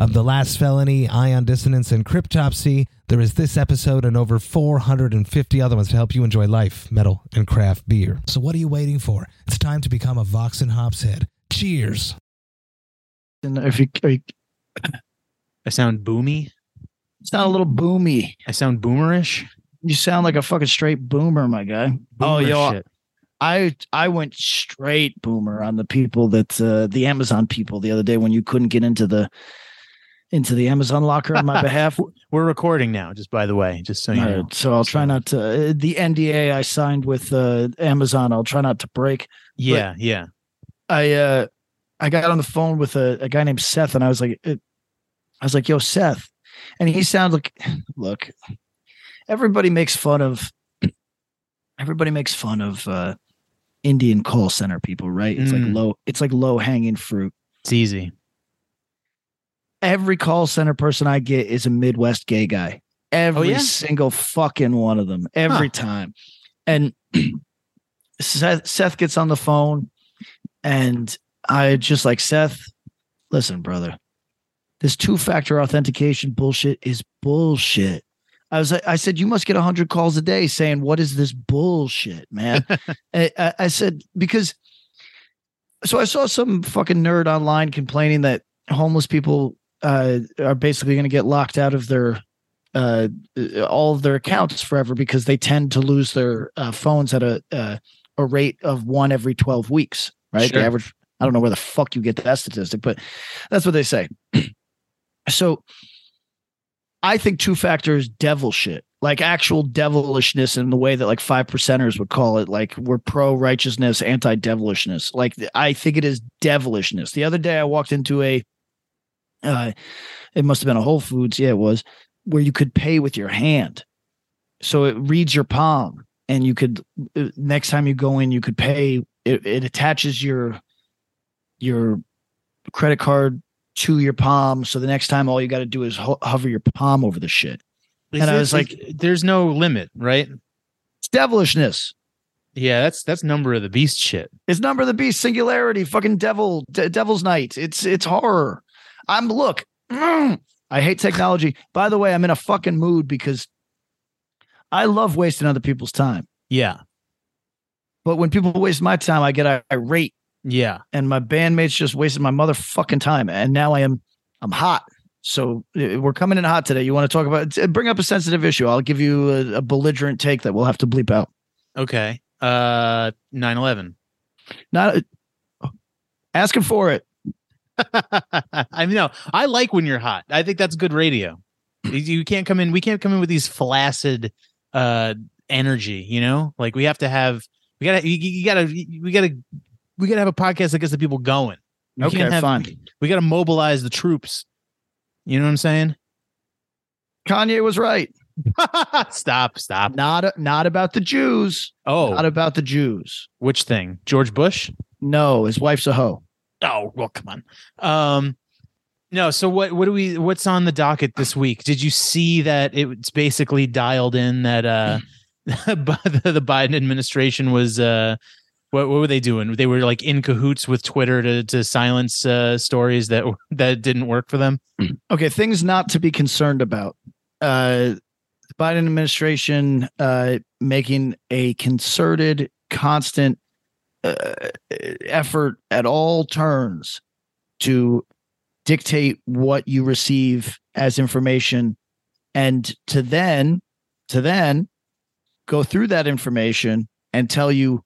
of The Last Felony, Ion Dissonance, and Cryptopsy. There is this episode and over 450 other ones to help you enjoy life, metal, and craft beer. So what are you waiting for? It's time to become a Vox and Hops head. Cheers. And if you, you I sound boomy. sound a little boomy, I sound boomerish. you sound like a fucking straight boomer, my guy. Oh, yo, shit. I I went straight boomer on the people that uh, the Amazon people the other day when you couldn't get into the into the Amazon locker on my behalf. We're recording now, just by the way, just so you know. so I'll try not to uh, the NDA I signed with uh, Amazon. I'll try not to break. Yeah, yeah. I uh I got on the phone with a, a guy named Seth, and I was like, it, I was like, "Yo, Seth," and he sounded like, look, everybody makes fun of, everybody makes fun of uh Indian call center people, right? It's like Mm. low, it's like low hanging fruit. It's easy. Every call center person I get is a Midwest gay guy. Oh, every Oh, yeah? single fucking one of them, every Huh. time. And Seth, Seth gets on the phone, and I just like Seth. Listen, brother, this two-factor authentication bullshit is bullshit. I was, I said, you must get hundred calls a day saying, "What is this bullshit, man?" I- I said because. So I saw some fucking nerd online complaining that homeless people uh, are basically going to get locked out of their uh, all of their accounts forever because they tend to lose their uh, phones at a uh, a rate of one every twelve weeks. Right, Sure. the average. I don't know where the fuck you get that statistic, but that's what they say. so, I think two factors devil shit, like actual devilishness in the way that like five percenters would call it, like we're pro righteousness, anti devilishness. Like I think it is devilishness. The other day I walked into a, uh, it must have been a Whole Foods, yeah, it was, where you could pay with your hand, so it reads your palm, and you could uh, next time you go in, you could pay. It, it attaches your your credit card to your palm, so the next time all you got to do is ho- hover your palm over the shit. Is And I was like- there's no limit, right? It's devilishness. Yeah, that's that's number of the beast shit. It's number of the beast, singularity, fucking devil, de- devil's night. It's it's horror. I'm look. mm, I hate technology. By the way, I'm in a fucking mood because I love wasting other people's time. Yeah, But when people waste my time, I get irate, yeah. and my bandmates just wasted my motherfucking time. And now I am, I'm hot. So uh, we're coming in hot today. You want to talk about? Bring up a sensitive issue. I'll give you a, a belligerent take that we'll have to bleep out. Okay. Uh, 9/11. Not uh, asking for it. I mean, no, I like when you're hot. I think that's good radio. You- can't come in. We can't come in with these flaccid uh energy. You know, like we have to have. We gotta. You, you gotta. We gotta. We gotta have a podcast that gets the people going. We Okay, have- fine. We gotta mobilize the troops. You know what I'm saying? Kanye was right. stop. Stop. Not not about the Jews. Oh, Not about the Jews. which thing? George Bush? No, his wife's a hoe. Oh, well, come on. Um, no. So what? What do we? What's on the docket this week? Did you see that it's basically dialed in that uh, the the Biden administration was uh, what what were they doing? They were like in cahoots with Twitter to to silence uh stories that that didn't work for them. Okay, things not to be concerned about. Uh, the Biden administration uh, making a concerted, constant uh, effort at all turns to dictate what you receive as information, and to then to then go through that information and tell you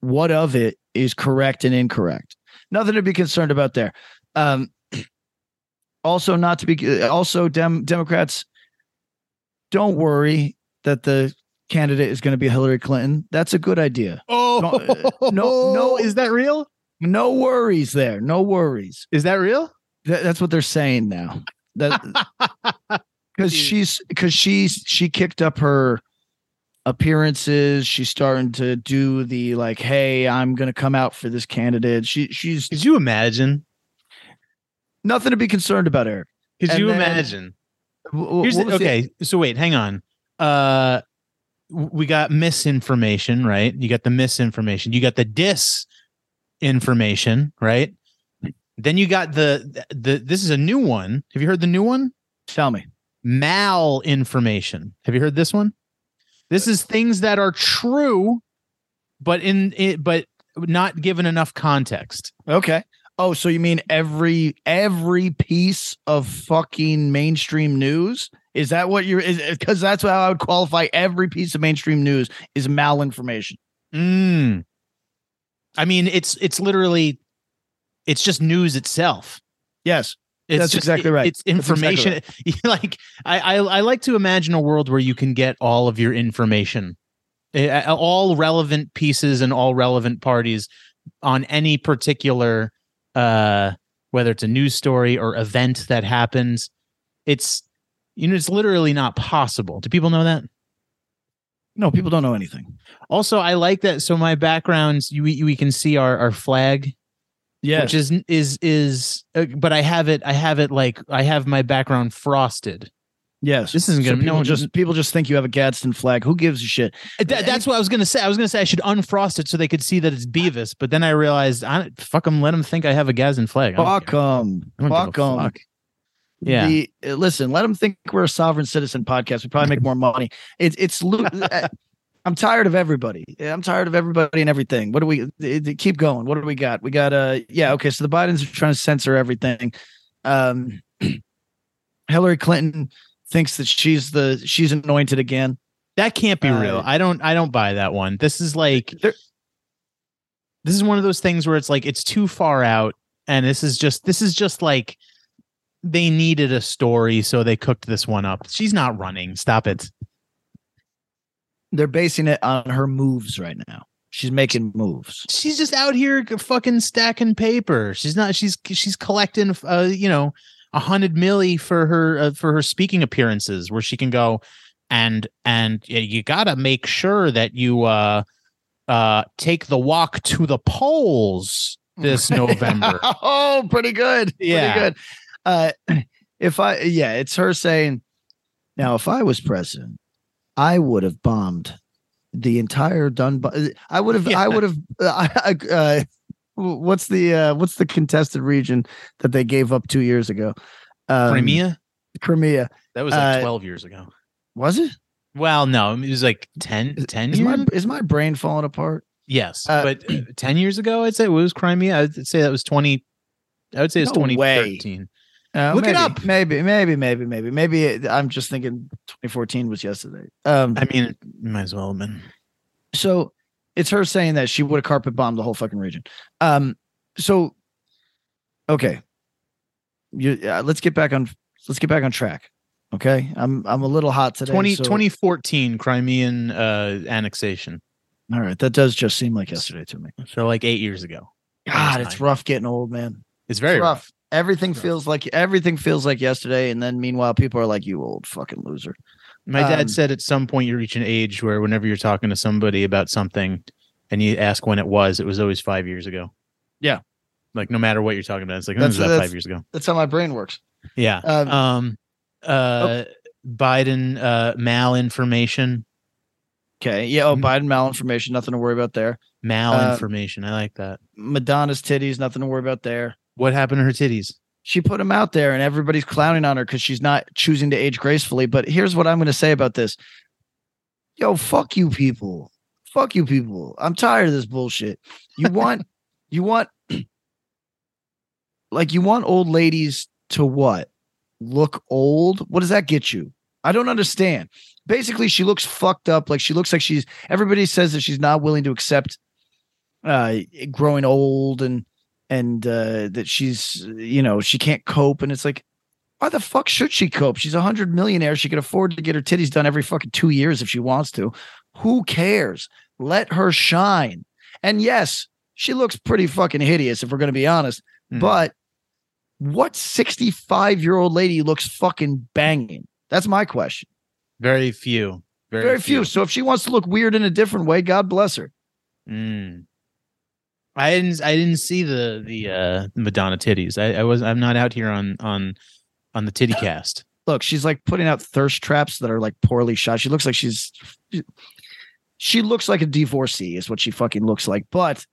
what of it is correct and incorrect. Nothing to be concerned about there. Um, also, not to be also Dem- Democrats. Don't worry that the candidate is going to be Hillary Clinton. That's a good idea. Oh No, no, no. Is that real? No worries there. No worries. Is that real? Th- that's what they're saying now. That because she's because she's she kicked up her appearances. She's starting to do the like, hey, I'm gonna come out for this candidate. She she's Could you imagine? nothing to be concerned about, Eric. Could And you then- imagine? W- w- Here's the, okay. So wait, hang on. Uh, we got misinformation, right? You got the misinformation. You got the disinformation, right? Then you got the the. This is a new one. Have you heard the new one? Tell me. Malinformation. Have you heard this one? This is things that are true, but in it, but not given enough context. Okay. Oh, so you mean every every piece of fucking mainstream news? Is that what you're? Is because that's how I would qualify every piece of mainstream news is malinformation. Mm. I mean, it's it's literally, it's just news itself. Yes. It's That's just- exactly right. It's That's exactly information. like I, I, I like to imagine a world where you can get all of your information, eh, all relevant pieces and all relevant parties on any particular, uh, whether it's a news story or event that happens. It's you know, it's literally not possible. Do people know that? No, people don't know anything. Also, I like that. So my backgrounds, you, we, we can see our our flag yeah, which is is is uh, but i have it i have it like i have my background frosted yes. this isn't So gonna- no people one- just people just think you have a Gadsden flag. Who gives a shit? Th- that's what i was gonna say i was gonna say i should unfrost it so they could see that it's beavis but then i realized i fuck them let them think i have a Gadsden flag Fuck them. I don't give a Fuck them. Yeah. The, uh, listen, let them think we're a sovereign citizen podcast. We probably make more money. It's it's. uh, I'm tired of everybody. I'm tired of everybody and everything. What do we uh, uh, keep going? What do we got? We got uh yeah okay. So the Bidens are trying to censor everything. Um, Hillary Clinton thinks that she's the she's anointed again. that can't be Uh, real i don't i don't buy that one this is like this is one of those things where it's like it's too far out and this is just this is just like they needed a story so they cooked this one up she's not running stop it They're basing it on her moves right now. She's making moves. she's just out here fucking stacking paper. She's not. She's she's collecting, uh, you know, a hundred milli for her uh, for her speaking appearances, where she can go and and you gotta make sure that you uh uh take the walk to the polls this November. oh, pretty good. Yeah. Pretty good. Uh if I yeah, it's her saying, now if I was president, I would have bombed the entire Donbas. I would have I would have uh, I, uh what's the uh what's the contested region that they gave up 2 years ago? Um, Crimea. Crimea. That was like uh, twelve years ago. Was it? Well, no, it was like 10, 10 Is years. my is my brain falling apart? yes, uh, but uh, ten years ago, I'd say it was Crimea. I'd say that was twenty. I would say it's No twenty thirteen. Uh, Look it up. Maybe, maybe, maybe, maybe, maybe. it- I'm just thinking 2014 was yesterday. Um, I mean, it might as well have been. so it's her saying that she would have carpet bombed the whole fucking region. Um, so okay, you uh, let's get back on let's get back on track. Okay, I'm I'm a little hot today. 20, so- 2014 Crimean uh, annexation. All right, that does just seem like yesterday to me. So like eight years ago. God, it's rough getting old, man. It's very It's rough. Everything feels like everything feels like yesterday, and then meanwhile, people are like, "You old fucking loser." My dad Um, said at some point you reach an age where whenever you're talking to somebody about something and you ask when it was, it was always five years ago. Yeah. Like no matter what you're talking about, it's like "Oh, That's- that's- five years ago. That's how my brain works. Yeah. Um, Um uh Biden uh malinformation. Okay, yeah. Oh, Mhm. Biden malinformation, nothing to worry about there. Malinformation. I like that. Madonna's titties, nothing to worry about there. What happened to her titties? She put them out there, and everybody's clowning on her because she's not choosing to age gracefully. But here's what I'm going to say about this: Yo, fuck you, people. Fuck you, people. I'm tired of this bullshit. You want, you want, like, you want old ladies to what? Look old? What does that get you? I don't understand. Basically, she looks fucked up. Like she looks like she's. Everybody says that she's not willing to accept uh growing old and and uh that she's you know she can't cope and it's like why the fuck should she cope she's a hundred millionaire she can afford to get her titties done every fucking two years if she wants to who cares let her shine and yes she looks pretty fucking hideous if we're going to be honest Hmm. but what 65 year old lady looks fucking banging? That's my question. Very few. Very, Very few. So if she wants to look weird in a different way, God bless her. Mm. I didn't. I didn't see the the uh, Madonna titties. I, I was. I'm not out here on on on the titty cast. Look, she's like putting out thirst traps that are like poorly shot. She looks like she's. She looks like a divorcee, is what she fucking looks like. But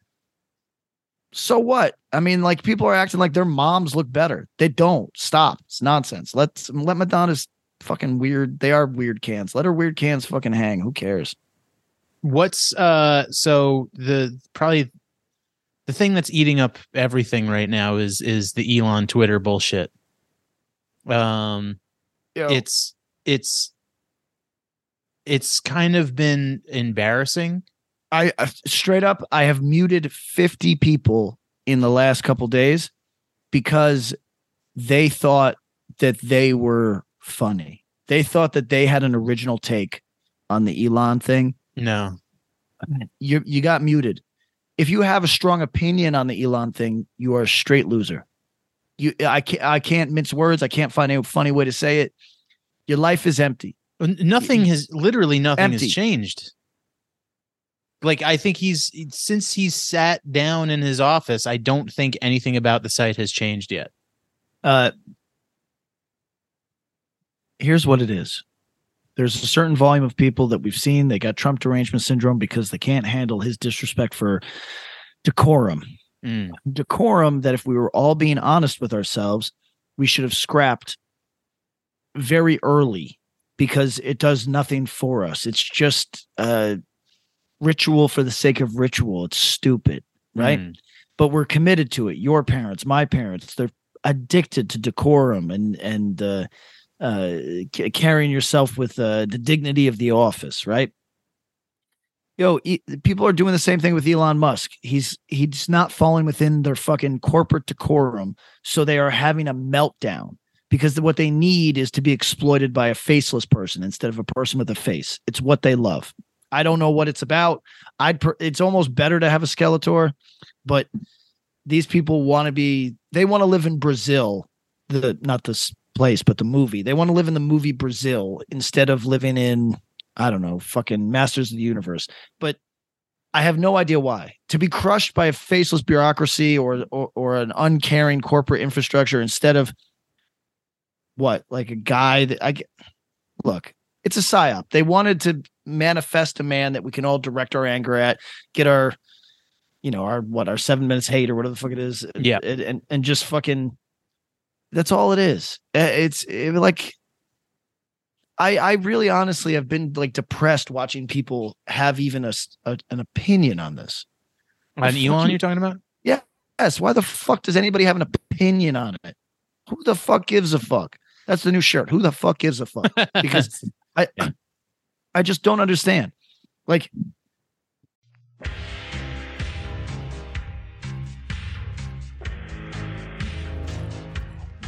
so what? I mean, like people are acting like their moms look better. They don't. Stop. It's nonsense. Let's let Madonna's fucking weird. They are weird cans. Let her weird cans fucking hang. Who cares? What's uh? So the probably the thing that's eating up everything right now is is the Elon Twitter bullshit. Um, Yo, it's it's it's kind of been embarrassing. I I- straight up, I have muted 50 people in the last couple days because they thought that they were funny. They thought that they had an original take on the Elon thing. No, You you got muted. If you have a strong opinion on the Elon thing, you are a straight loser. You I can't I can't mince words. I can't find a funny way to say it. Your life is empty. Nothing has literally nothing Empty. has changed. Like I think he's since he's sat down in his office, I don't think anything about the site has changed yet. uh here's what it is there's a certain volume of people that we've seen they got trump derangement syndrome because they can't handle his disrespect for decorum Mm. decorum that if we were all being honest with ourselves we should have scrapped very early because it does nothing for us it's just uh ritual for the sake of ritual it's stupid right Mm. but we're committed to it. Your parents, my parents, they're addicted to decorum and and uh, uh, c- carrying yourself with uh, the dignity of the office, right? Yo, e- people are doing the same thing with Elon Musk. He's he's not falling within their fucking corporate decorum, so they are having a meltdown because what they need is to be exploited by a faceless person instead of a person with a face. It's what they love. I don't know what it's about. I'd per- it's almost better to have a Skeletor, but these people want to be they want to live in Brazil, the not this place, but the movie. They want to live in the movie Brazil instead of living in I don't know, fucking Masters of the Universe. But I have no idea why. To be crushed by a faceless bureaucracy or or, or an uncaring corporate infrastructure instead of what, like a guy that I get look, it's a psyop. They wanted to manifest a man that we can all direct our anger at, get our, you know, our what, our seven minutes hate or whatever the fuck it is. Yeah. And and, and just fucking that's all it is. It's it, like I I really honestly have been like depressed watching people have even a an opinion on this. On Elon, you- you're talking about? Yeah. Yes, why the fuck does anybody have an opinion on it? Who the fuck gives a fuck? That's the new shirt. Who the fuck gives a fuck? Because I I just don't understand. Like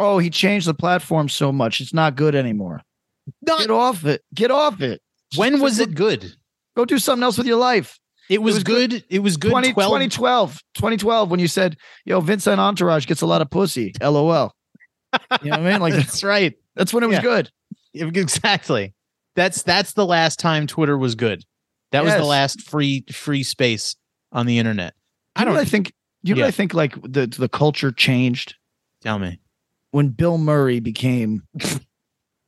Oh, he changed the platform so much; it's not good anymore. Not, Get off it. Get off it. when was it good? Go do something else with your life. It was, was good. good. It was good. 20, 12 2012, 2012, when you said, "Yo, Vincent Entourage gets a lot of pussy." LOL. You know what I mean? Like That's right. that's when it was Yeah. good. Exactly. That's that's the last time Twitter was good. That was the last free free space on the internet. I You know don't what I think. You know what I think? Like the the culture changed. tell me. When Bill Murray became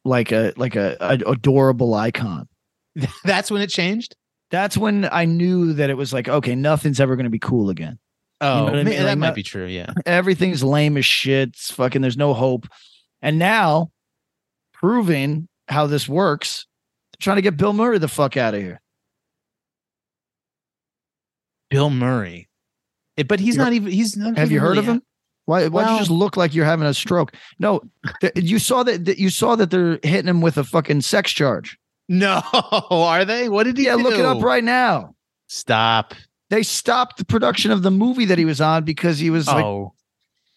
like a like a, a adorable icon. That's when it changed. That's when I knew that it was like, okay, nothing's ever going to be cool again. Oh, what I mean? that Like, might not- be true. Yeah. Everything's lame as shit. It's fucking, there's no hope. And now, proving how this works, trying to get Bill Murray the fuck out of here. Bill Murray. But he's You're- not even. He's not. Have you heard of really- him? Why? Why Well- you just look like you're having a stroke? No, th- you saw that, that. You saw that they're hitting him with a fucking sex charge. No, are they? What did he Yeah, do? look it up right now. Stop. They stopped the production of the movie that he was on because he was like, Oh,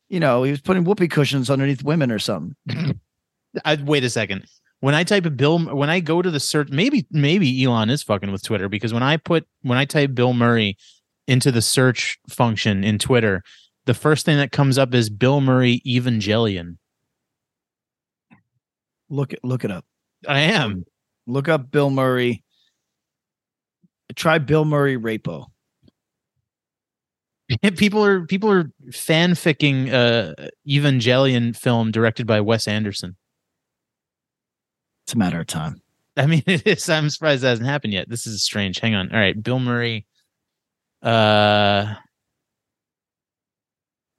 you know, he was putting whoopee cushions underneath women or something. I, wait a second. When I type a Bill, when I go to the search, maybe maybe Elon is fucking with Twitter because when I put when I type Bill Murray into the search function in Twitter, the first thing that comes up is Bill Murray Evangelion. Look it, look it up. I am. Look up Bill Murray. Try Bill Murray rapo. people are people are fanficking uh Evangelion film directed by Wes Anderson. It's a matter of time. I mean, it is. I'm surprised that hasn't happened yet. This is strange. Hang on. All right, Bill Murray. Uh,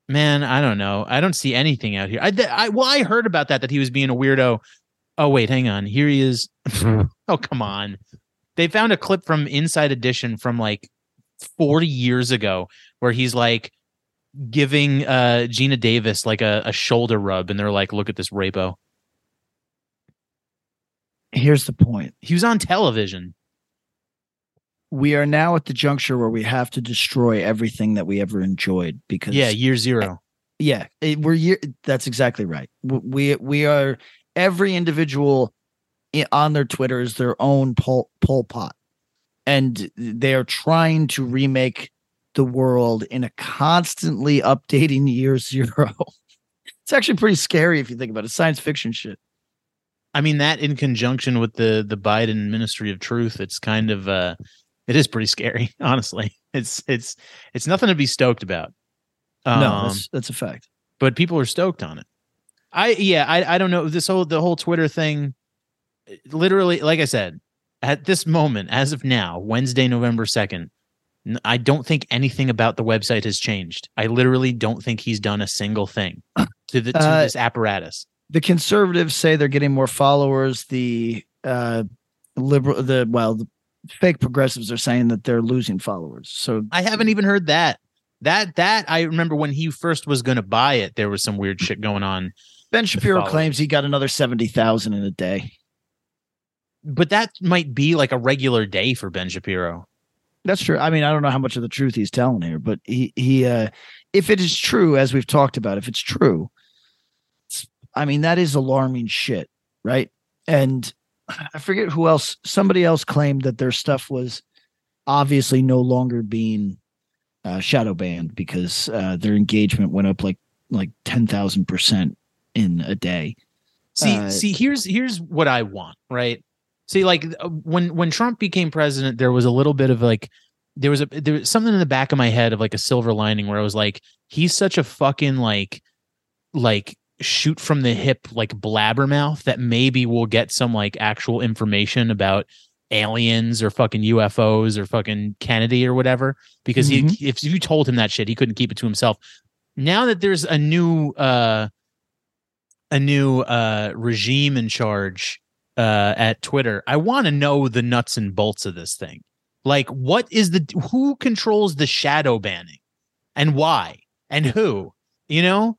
man, I don't know. I don't see anything out here. I, th- I well, I heard about that that he was being a weirdo. Oh wait, hang on. Here he is. oh come on. They found a clip from Inside Edition from like 40 years ago where he's like giving uh Geena Davis like a, a shoulder rub, and they're like, "Look at this rapo." Here's the point. He was on television. We are now at the juncture where we have to destroy everything that we ever enjoyed because Yeah, year zero. yeah, it- we're year. That's exactly right. We we are every individual on their Twitter is their own pol Pol Pot, and they are trying to remake the world in a constantly updating year zero. it's actually pretty scary if you think about it. Science fiction shit. I mean that in conjunction with the the Biden Ministry of Truth, it's kind of uh it is pretty scary, honestly. It's it's it's nothing to be stoked about. Um, no, that's that's a fact. but people are stoked on it. I yeah, I I don't know this whole the whole Twitter thing. Literally, like I said, at this moment, as of now, Wednesday, November second, I don't think anything about the website has changed. I literally don't think he's done a single thing to the to Uh, this apparatus. the conservatives say they're getting more followers. The uh liberal, the well, the fake progressives are saying that they're losing followers. So I haven't even heard that. That that I remember when he first was going to buy it, there was some weird shit going on. Ben Shapiro claims he got another seventy thousand in a day. But that might be like a regular day for Ben Shapiro. That's true. I mean, I don't know how much of the truth he's telling here, but he he uh if it is true, as we've talked about, if it's true, it's- I mean, that is alarming shit, right? And I forget who else, somebody else claimed that their stuff was obviously no longer being uh, shadow banned because uh, their engagement went up like like ten thousand percent in a day. See, Uh, see, here's here's what I want, right? See, like uh, when when Trump became president, there was a little bit of like there was a there was something in the back of my head of like a silver lining where I was like, he's such a fucking like like shoot from the hip like blabbermouth that maybe we'll get some like actual information about aliens or fucking UFOs or fucking Kennedy or whatever because he if you told him that shit he couldn't keep it to himself. Now that there's a new uh a new uh regime in charge uh at Twitter, I want to know the nuts and bolts of this thing. Like what is the who controls the shadow banning and why and who? You know?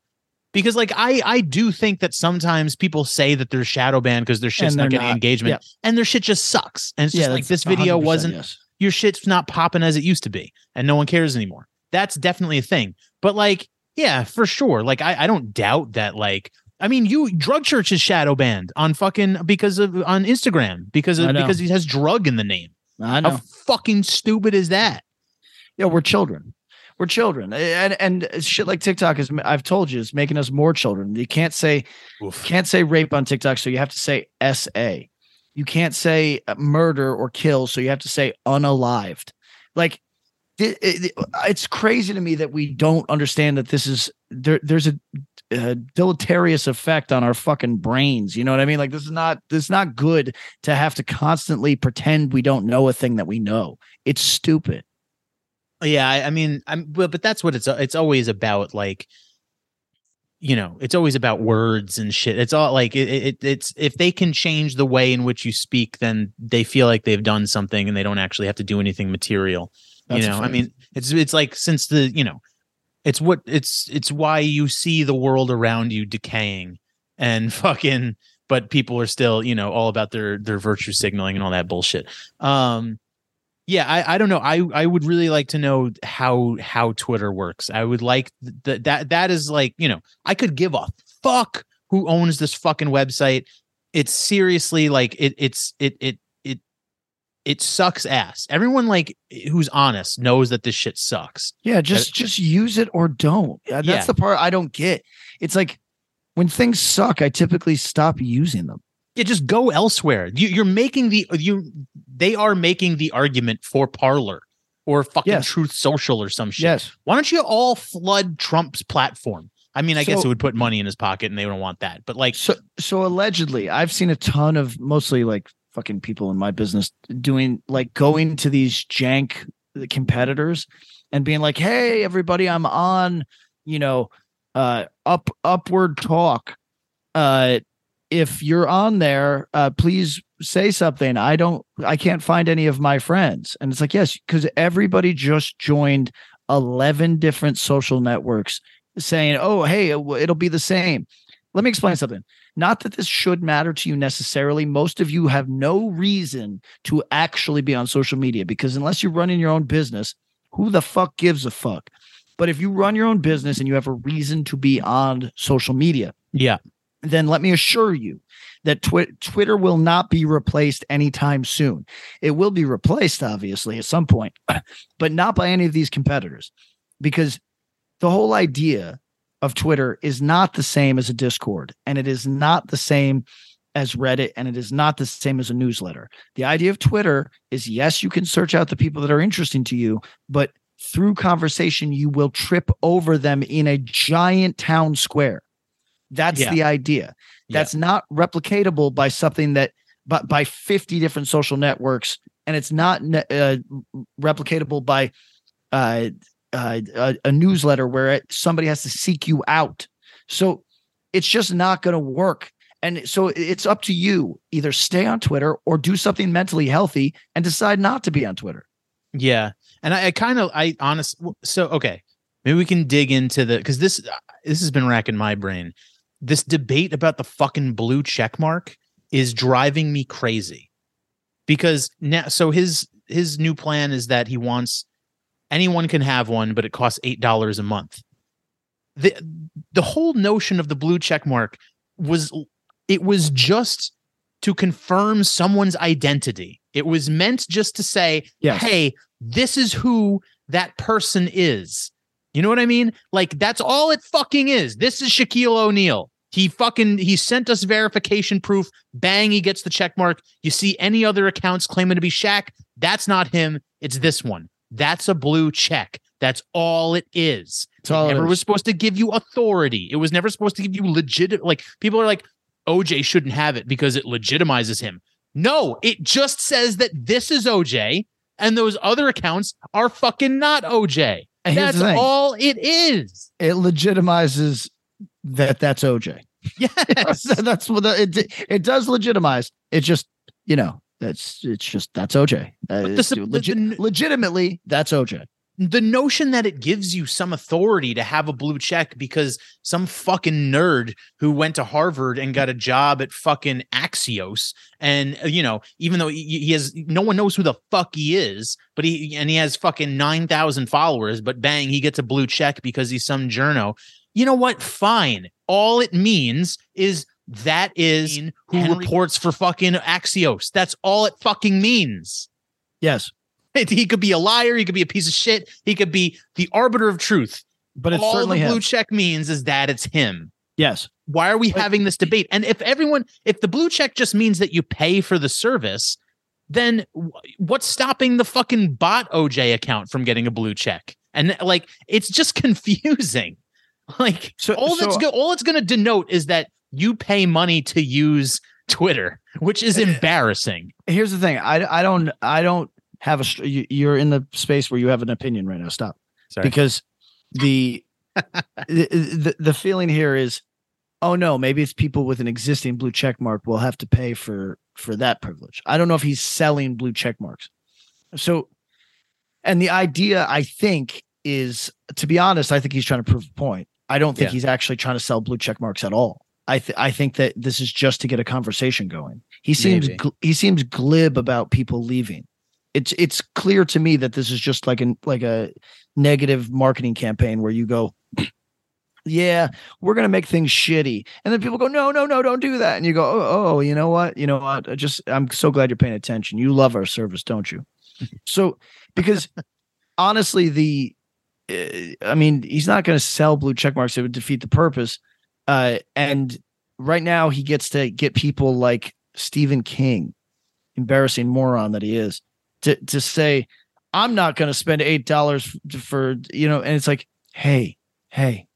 Because like I I do think that sometimes people say that they're shadow banned because their shit's not getting not. engagement Yeah. and their shit just sucks. And it's just like this video wasn't yes. your shit's not popping as it used to be and no one cares anymore. That's definitely a thing. But like, yeah, for sure. Like I, I don't doubt that like I mean you drug church is shadow banned on fucking because of on Instagram because of because he has drug in the name. I know. How fucking stupid is that? Yeah, we're children. We're children, and and shit like TikTok is. I've told you, is making us more children. You can't say can't say rape on TikTok, so you have to say sa. You can't say uh, murder or kill, so you have to say unalived. Like it- it- it's crazy to me that we don't understand that this is there. There's a, a deleterious effect on our fucking brains. You know what I mean? Like this is not this is not good to have to constantly pretend we don't know a thing that we know. It's stupid. Yeah, I, I mean, I'm but, but that's what it's it's always about. Like, you know, it's always about words and shit. It's all like it, it it's if they can change the way in which you speak, then they feel like they've done something and they don't actually have to do anything material. That's you know, I mean, it's it's like since the you know, it's what it's it's why you see the world around you decaying and fucking, but people are still you know all about their their virtue signaling and all that bullshit. Um, yeah, I, I don't know. I I would really like to know how how Twitter works. I would like that that that is like you know I could give a fuck who owns this fucking website. It's seriously like it it's it it it it sucks ass. Everyone like who's honest knows that this shit sucks. Yeah, just just use it or don't. Yeah, That's Yeah. the part I don't get. It's like when things suck, I typically stop using them. Yeah, just go elsewhere. You, you're making the you they are making the argument for Parler or fucking Yes. Truth Social or some shit. Yes. Why don't you all flood Trump's platform? I mean, I guess it would put money in his pocket, and they don't want that. But like, So so allegedly, I've seen a ton of mostly like fucking people in my business doing like going to these jank competitors and being like, "Hey, everybody, I'm on, you know, uh, up upward talk. Uh, if you're on there, uh, please say something. I don't, I can't find any of my friends." And it's like, yes, because everybody just joined eleven different social networks, saying, "Oh, hey, it- it'll be the same." Let me explain something. Not that this should matter to you necessarily. Most of you have no reason to actually be on social media because unless you're running your own business, who the fuck gives a fuck? But if you run your own business and you have a reason to be on social media, yeah, then let me assure you that Twi- Twitter will not be replaced anytime soon. It will be replaced, obviously, at some point, but not by any of these competitors because the whole idea of Twitter is not the same as a Discord and it is not the same as Reddit and it is not the same as a newsletter. The idea of Twitter is yes, you can search out the people that are interesting to you, but through conversation, you will trip over them in a giant town square. That's Yeah. the idea. Yeah. That's not replicatable by something that, but by 50 different social networks. And it's not uh, replicatable by uh, uh, a, a newsletter where it, somebody has to seek you out. So it's just not going to work. And so it's up to you. Either stay on Twitter or do something mentally healthy and decide not to be on Twitter. yeah. And I, I kind of, I honestly, So okay, maybe we can dig into the because this this has been racking my brain. This debate about the fucking blue check mark is driving me crazy. Because now so his his new plan is that he wants anyone can have one but it costs eight dollars a month. The the whole notion of the blue check mark was it was just to confirm someone's identity. It was meant just to say Yes. hey this is who that person is you know what i mean? Like that's all it fucking is. This is shaquille o'neal. He fucking he sent us verification proof. Bang he gets the check mark. You see any other accounts claiming to be Shaq? That's not him. It's this one. That's a blue check. That's all it is. That's all it it never is. was supposed to give you authority. It was never supposed to give you legit like people are like oj shouldn't have it because it legitimizes him. No it just says that this is oj and those other accounts are fucking not oj And that's all it is It legitimizes that that's OJ. yes that's what the, it it does legitimize. It just you know that's it's just that's OJ. Uh, the the- legit- the- legitimately, that's OJ. The notion that it gives you some authority to have a blue check because some fucking nerd who went to Harvard and got a job at fucking Axios and uh, you know even though he, has no one knows who the fuck he is but he and he has fucking 9000 followers but bang he gets a blue check because he's some journo. You know what? Fine. All it means is that is who reports for fucking Axios. That's all it fucking means. Yes, he could be a liar. He could be a piece of shit. He could be the arbiter of truth. but it's All the blue him. check means is that it's him. Yes, Why are we But- having this debate? And if everyone, if the blue check just means that you pay for the service, then what's stopping the fucking bot OJ account from getting a blue check? And like, it's just confusing. Like, So- all that's so- go- all it's going to denote is that you pay money to use Twitter, which is eh, embarrassing. Here's the thing. I I don't I don't have a. you- You're in the space where you have an opinion right now. Stop. Sorry. because the, the the the feeling here is oh no maybe it's people with an existing blue check mark will have to pay for for that privilege i don't know if he's selling blue check marks so and the idea i think is to be honest i think he's trying to prove a point i don't think Yeah. he's actually trying to sell blue check marks at all i th- i think that this is just to get a conversation going he seems gl- he seems glib about people leaving it's it's clear to me that this is just like an like a negative marketing campaign where you go yeah we're gonna make things shitty. And then people go no no no don't do that. And you go oh, oh you know what? You know what? I just i'm so glad you're paying attention. You love our service don't you? So because honestly the uh, i mean he's not going to sell blue check marks it would defeat the purpose uh and right now he gets to get people like stephen king embarrassing moron that he is to to say i'm not going to spend eight dollars for you know and it's like hey hey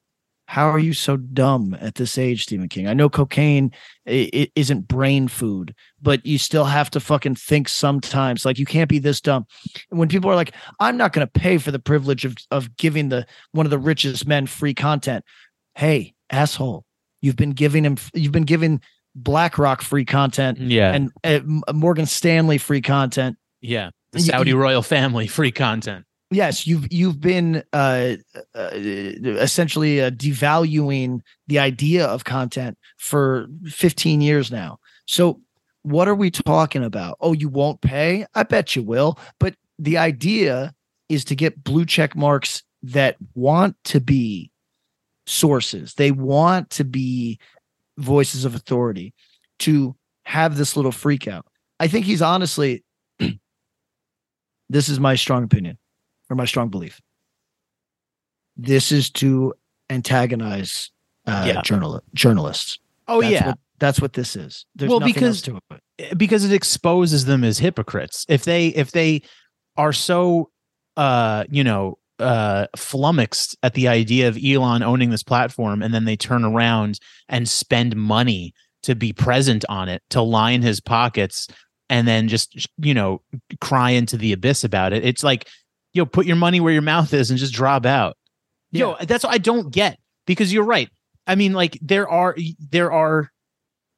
how are you so dumb at this age, Stephen King? I know cocaine isn't brain food, but you still have to fucking think sometimes. Like you can't be this dumb. And when people are like, "I'm not going to pay for the privilege of of giving the one of the richest men free content," hey, asshole, you've been giving him, you've been giving BlackRock free content Yeah. and uh, Morgan Stanley free content. Yeah. The Saudi you- royal family free content. Yes, you've you've been uh, uh, essentially uh, devaluing the idea of content for 15 years now. So what are we talking about? Oh, you won't pay? I bet you will. But the idea is to get blue check marks that want to be sources. They want to be voices of authority to have this little freak out. I think he's honestly this is my strong opinion or my strong belief. This is to antagonize uh, Yeah. journal journalists. Oh That's yeah. what, that's what this is. There's Well, nothing because- it. because it exposes them as hypocrites. If they if they are so uh you know uh flummoxed at the idea of Elon owning this platform and then they turn around and spend money to be present on it to line his pockets and then just you know cry into the abyss about it. It's like yo put your money where your mouth is and just drop out. Yo, that's what I don't get because you're right. I mean like there are there are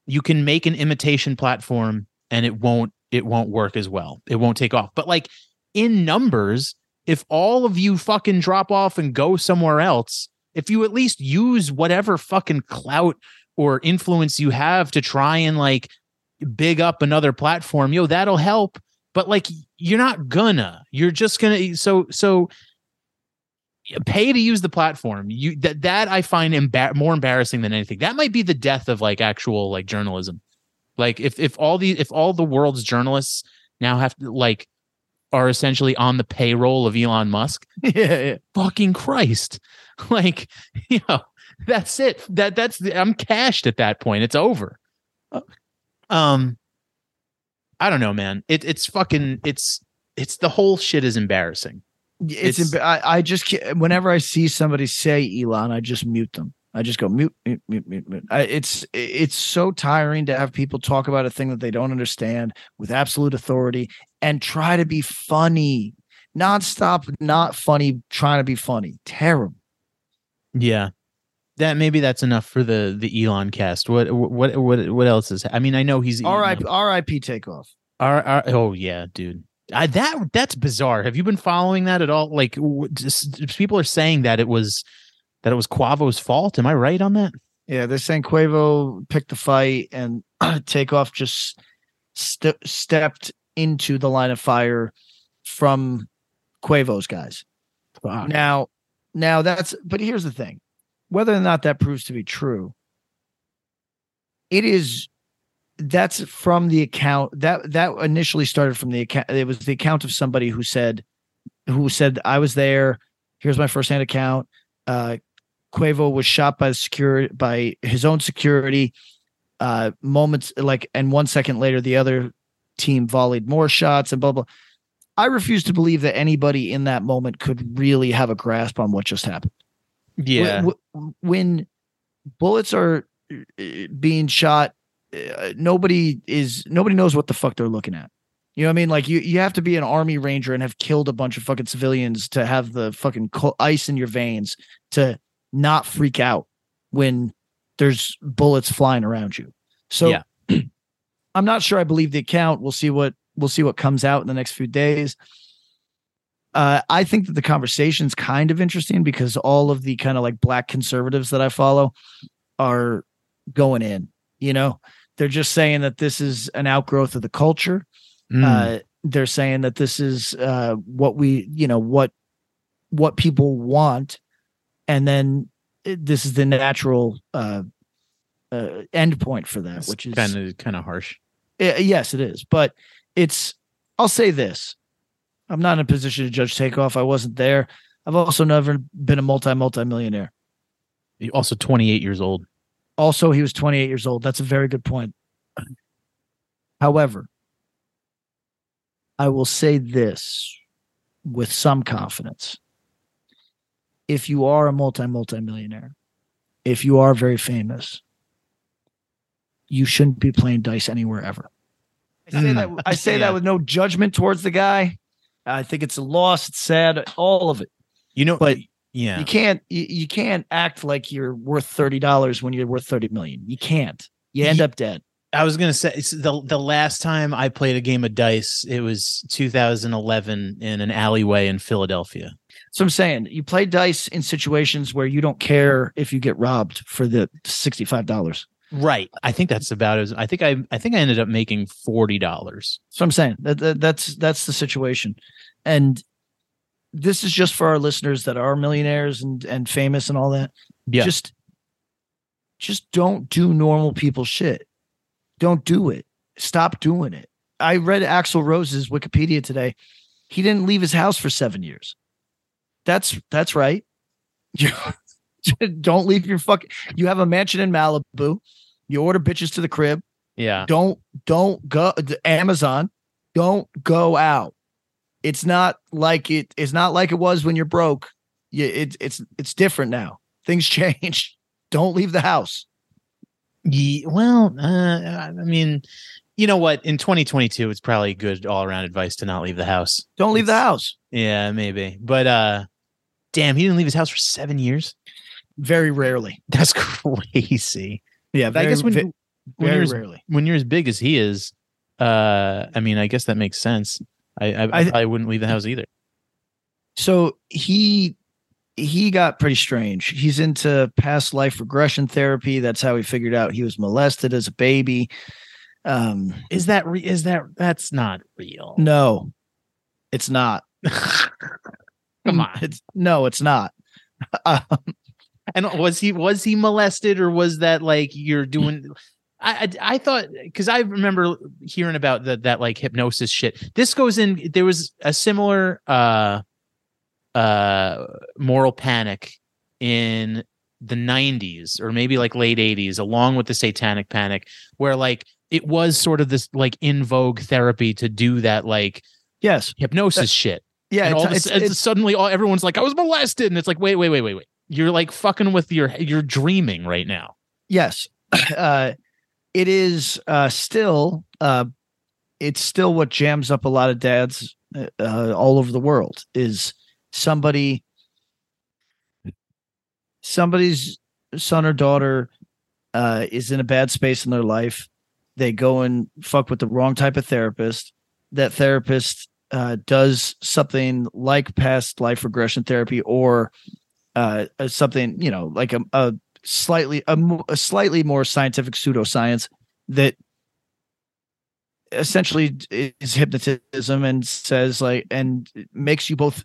you can make an imitation platform and it won't it won't work as well. It won't take off. But like in numbers, if all of you fucking drop off and go somewhere else, if you at least use whatever fucking clout or influence you have to try and like big up another platform, yo, that'll help. But like you're not gonna. You're just gonna so so pay to use the platform. You that that I find embar- more embarrassing than anything. That might be the death of like actual like journalism. Like if if all the if all the world's journalists now have to like are essentially on the payroll of Elon Musk, yeah, yeah. fucking Christ. Like, you know, that's it. That that's the, I'm cashed at that point. It's over. Uh, Um I don't know, man. It it's fucking it's it's the whole shit is embarrassing. It's, It's- I, I just can't, whenever I see somebody say Elon, I just mute them. I just go mute, mute, mute, mute, mute. I, it's it's so tiring to have people talk about a thing that they don't understand with absolute authority and try to be funny, nonstop, not funny, trying to be funny. Terrible. Yeah. That maybe that's enough for the the Elon cast. What what what what else is? I mean, I know he's right, R.I.P. Takeoff. R, R, oh yeah, dude. I, that that's bizarre. Have you been following that at all? Like, just, people are saying that it was that it was Quavo's fault. Am I right on that? Yeah, they're saying Quavo picked the fight and Takeoff just ste- stepped into the line of fire from Quavo's guys. Wow. Now, now that's but here's the thing. Whether or not that proves to be true, it is that's from the account that that initially started from the account it was the account of somebody who said who said I was there, here's my first hand account. Uh Quavo was shot by security by his own security. Uh moments like and one second later the other team volleyed more shots and blah blah. I refuse to believe that anybody in that moment could really have a grasp on what just happened. Yeah. When, when bullets are uh, being shot, uh, nobody is nobody knows what the fuck they're looking at. You know what I mean? Like you, you have to be an army ranger and have killed a bunch of fucking civilians to have the fucking co- ice in your veins to not freak out when there's bullets flying around you. So Yeah. I'm not sure I believe the account. We'll see what we'll see what comes out in the next few days. Uh, I think that the conversation's kind of interesting because all of the kind of like black conservatives that I follow are going in. You know, they're just saying that this is an outgrowth of the culture. Mm. Uh, they're saying that this is uh, what we, you know, what what people want, and then it- this is the natural uh, uh, end point for that, It's which is kind of kind of harsh. uh, yes, it is, but it's. I'll say this: I'm not in a position to judge takeoff. I wasn't there. I've also never been a multi multi millionaire. You're Also 28 years old. Also, he was 28 years old. That's a very good point. However, I will say this with some confidence. If you are a multi multi millionaire, if you are very famous, you shouldn't be playing dice anywhere ever. I say Mm. that I say Yeah. that with no judgment towards the guy. I think it's a loss, it's sad, all of it. You know, But yeah. You can't you, you can't act like you're worth thirty dollars when you're worth thirty million. You can't. You end Ye- up dead. I was gonna say it's the the last time I played a game of dice, it was 2011 in an alleyway in Philadelphia. So I'm saying you play dice in situations where you don't care if you get robbed for the sixty five dollars. Right. I think that's about as I think I I think I ended up making forty dollars. So I'm saying that, that that's that's the situation, and this is just for our listeners that are millionaires and and famous and all that. Yeah. Just just don't do normal people shit. Don't do it. Stop doing it. I read Axl Rose's Wikipedia today. He didn't leave his house for seven years. That's that's right. don't leave your fucking. You have a mansion in Malibu. You order bitches to the crib. Yeah. Don't don't go Amazon. Don't go out. It's not like it. It's not like it was when you're broke. You, it's it's it's different now. Things change. Don't leave the house. Ye- well, uh, I mean, you know what? In 2022, it's probably good all around advice to not leave the house. Don't leave the house. Yeah, maybe. But uh damn, he didn't leave his house for seven years. Very rarely. That's crazy. Yeah, I guess when you, when you're as, rarely. when you're as big as he is, uh, I mean, I guess that makes sense. I I, I I- wouldn't leave the house either. So he he got pretty strange. He's into past life regression therapy. That's how he figured out he was molested as a baby. Um, Is that re- is that that's not real? no, it's not. Come on. It's no, it's not. Um, And was he was he molested or was that like you're doing? I I, I thought because I remember hearing about that that like hypnosis shit. This goes in. There was a similar uh uh moral panic in the 90s or maybe like late 80s along with the satanic panic where like it was sort of this like in vogue therapy to do that like yes, hypnosis shit yeah. and It's, all a it's, it's- suddenly all everyone's like, I was molested, and it's like, wait, wait, wait, wait, wait. You're like fucking with your you're dreaming right now. yes. Uh it is uh still uh it's still what jams up a lot of dads uh, uh, all over the world is somebody somebody's son or daughter uh is in a bad space in their life. They go and fuck with the wrong type of therapist. That therapist uh does something like past life regression therapy or uh uh, something you know like a, a slightly a, a slightly more scientific pseudoscience that essentially is hypnotism and says like and makes you both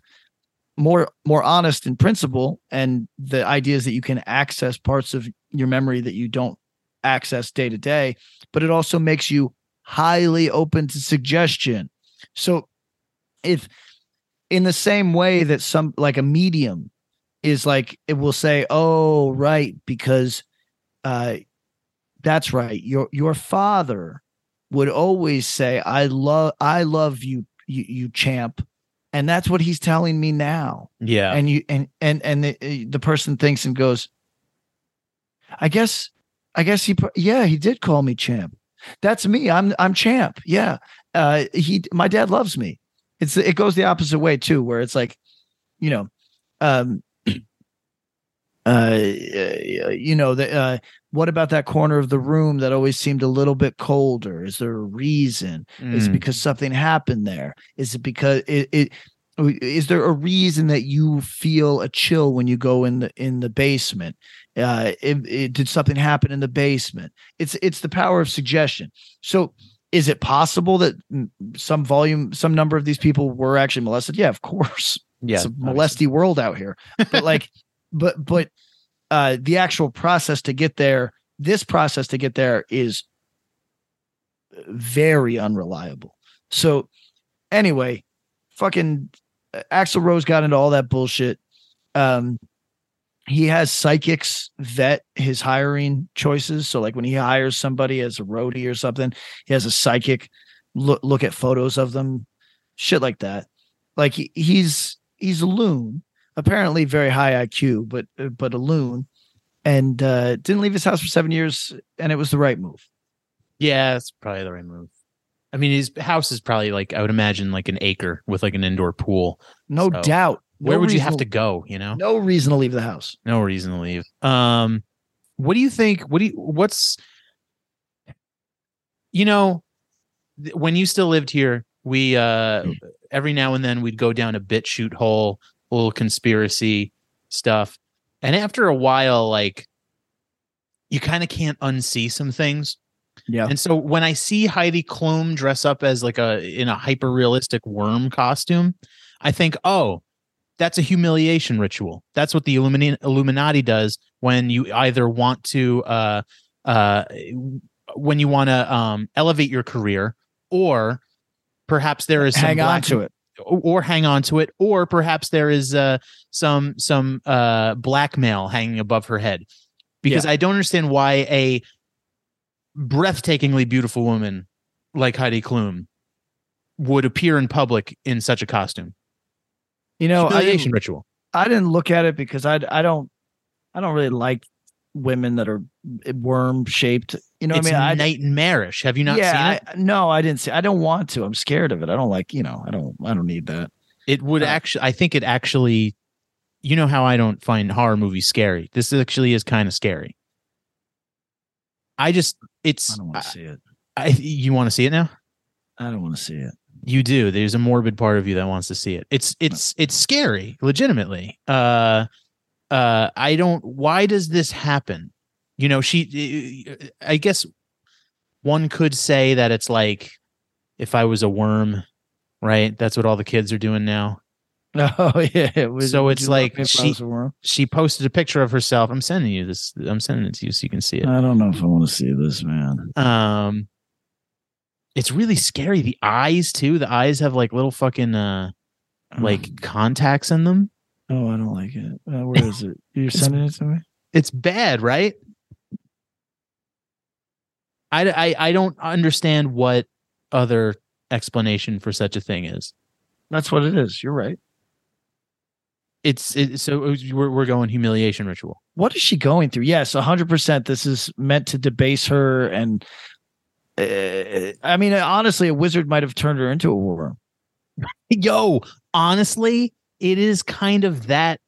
more more honest in principle and the idea is that you can access parts of your memory that you don't access day to day but it also makes you highly open to suggestion. So if in the same way that some like a medium is like it will say oh right because uh that's right your your father would always say, "I love, I love you, you, you champ," and that's what he's telling me now. Yeah. And you and and and the, the person thinks and goes, "I guess, I guess he, yeah, he did call me champ. That's me. I'm I'm champ. Yeah. Uh, he, my dad loves me. It's it goes the opposite way too, where it's like, you know, um." Uh you know the uh what about that corner of the room that always seemed a little bit colder? Is there a reason? Is it Mm. because something happened there? Is it because it, it is there a reason that you feel a chill when you go in the in the basement? Uh it, it- did something happen in the basement? It's it's the power of suggestion. So is it possible that mm, some volume some number of these people were actually molested? Yeah of course. Yeah. it's a molesty world out here. But like but but uh the actual process to get there this process to get there is very unreliable. So anyway fucking uh, axl rose got into all that bullshit. Um he has psychics vet his hiring choices. So like when he hires somebody as a roadie or something he has a psychic look look at photos of them shit like that. Like he, he's he's a loon apparently very high iq but uh, but a loon and uh didn't leave his house for seven years and it was the right move Yeah, it's probably the right move. I mean, his house is probably like I would imagine like an acre with like an indoor pool. no So, doubt Where No would you have to go? You know, no reason to leave the house no reason to leave. Um, what do you think? What do you? What's you know, th- when you still lived here, we uh every now and then we'd go down a BitChute hole, little conspiracy stuff, and after a while, like you kind of can't unsee some things. yeah And so when I see Heidi Klum dress up as like a in a hyper realistic worm costume, I think, oh, that's a humiliation ritual. That's what the Illumina- Illuminati does when you either want to uh uh when you want to um elevate your career or perhaps there is some hang on to it or, hang on to it or perhaps there is uh some some uh blackmail hanging above her head. Because i don't understand why a breathtakingly beautiful woman like heidi klum would appear in public in such a costume. You know I humiliation didn't, ritual. I didn't look at it because i i don't i don't really like women that are worm shaped you know it's what i mean? I, nightmarish have you not yeah seen it? I, no i didn't see i don't want to i'm scared of it i don't like you know i don't i don't need that. It would uh, actually i think it actually you know how i don't find horror movies scary? This actually is kind of scary. I just it's i don't want to see it. I, you want to see it now? I don't want to see it. You do. There's a morbid part of you that wants to see it. It's it's it's scary, legitimately. Uh uh I don't why does this happen? You know, she I guess one could say that it's like if I was a worm, right? That's what all the kids are doing now. oh yeah Would- So it's like me if I she- was a worm? She posted a picture of herself. I'm sending you this. I'm sending it to you so you can see it. i don't know if i want to see this man Um it's really scary. The eyes too. The eyes have like little fucking uh like contacts in them. Oh i don't like it uh, where is it you're sending it to me it's bad, right? I, I I don't understand what other explanation for such a thing is. that's what it is you're right It's it, so we're we're going humiliation ritual. what is she going through? Yes, hundred percent. This is meant to debase her, and uh, I mean, honestly, a wizard might have turned her into a worm. Yo, honestly, it is kind of that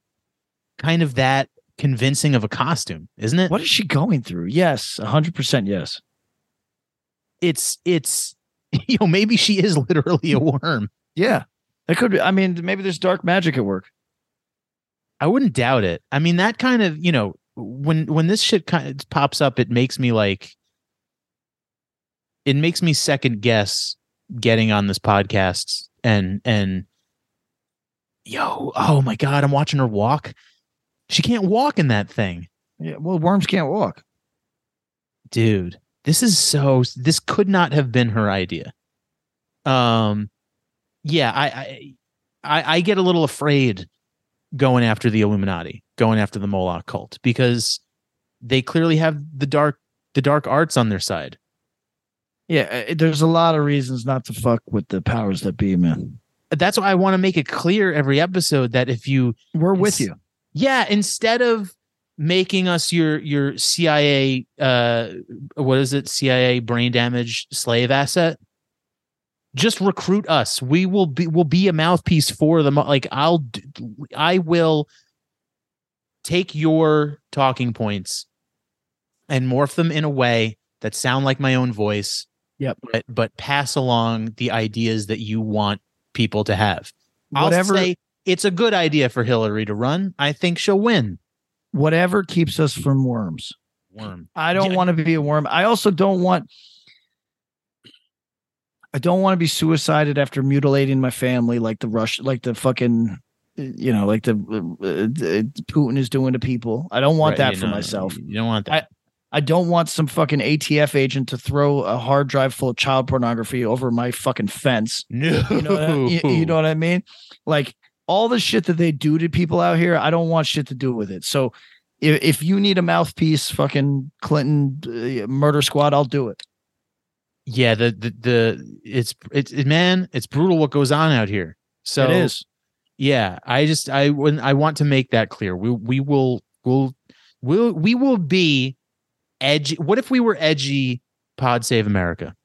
kind of that convincing of a costume, isn't it? What is she going through? Yes, hundred percent. Yes. It's it's you know maybe she is literally a worm. Yeah, it could be. I mean, maybe there's dark magic at work. I wouldn't doubt it. I mean, that kind of, you know, when when this shit kind of pops up, it makes me like it makes me second guess getting on this podcast and and yo, oh my god, I'm watching her walk. She can't walk in that thing. Yeah. Well, worms can't walk. Dude, this is so this could not have been her idea. Um yeah, I I I, get a little afraid going after the Illuminati, going after the Moloch cult because they clearly have the dark the dark arts on their side. Yeah, uh, there's a lot of reasons not to fuck with the powers that be, man. That's why I want to make it clear every episode that if you We're with you. yeah, instead of making us your your CIA uh what is it? CIA brain damage slave asset, just recruit us. We will be will be a mouthpiece for them. Like I'll I will take your talking points and morph them in a way that sound like my own voice. Yep. But but pass along the ideas that you want people to have. Whatever I'll say it's a good idea for Hillary to run. I think she'll win. whatever keeps us from worms. Worm. I don't Yeah. want to be a worm. I also don't want I don't want to be suicided after mutilating my family like the Rush like the fucking you know like the uh, uh, Putin is doing to people. I don't want Right, that for know, myself. You don't want that. I don't want some fucking ATF agent to throw a hard drive full of child pornography over my fucking fence. no. You know, what I, you, you know what I mean? Like all the shit that they do to people out here, I don't want shit to do with it. So if, if you need a mouthpiece, fucking Clinton uh, murder squad, I'll do it. yeah, the, the the it's it's it, man, it's brutal what goes on out here. So it is. yeah, I just I when I want to make that clear. We we will will will we will be edgy. What if we were edgy? Pod Save America.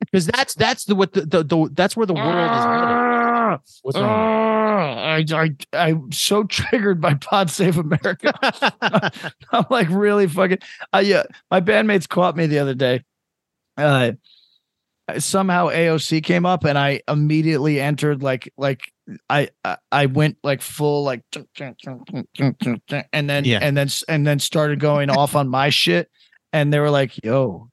Because that's that's the what the, the, the that's where the world is headed. What's wrong? I, I, I'm so triggered by Pod Save America. I'm like really fucking. Uh, yeah, my bandmates caught me the other day. Uh, somehow AOC came up, and I immediately entered like like I I, I went like full like and then Yeah. and then and then started going off on my shit, and they were like, "Yo."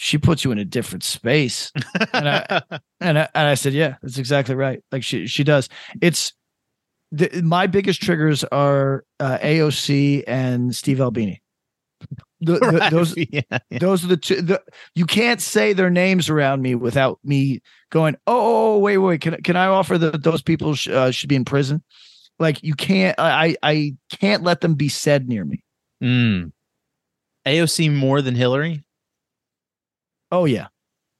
She puts you in a different space, and I, and I, and I said, yeah, that's exactly right. Like she she does. It's the, my biggest triggers are uh, AOC and Steve Albini. The, the- Right, those yeah, yeah. those are the two. The, you can't say their names around me without me going, oh, oh, wait, wait. Can can I offer that those people sh- uh, should be in prison? Like you can't. I I can't let them be said near me. Mm. AOC more than Hillary. Oh yeah,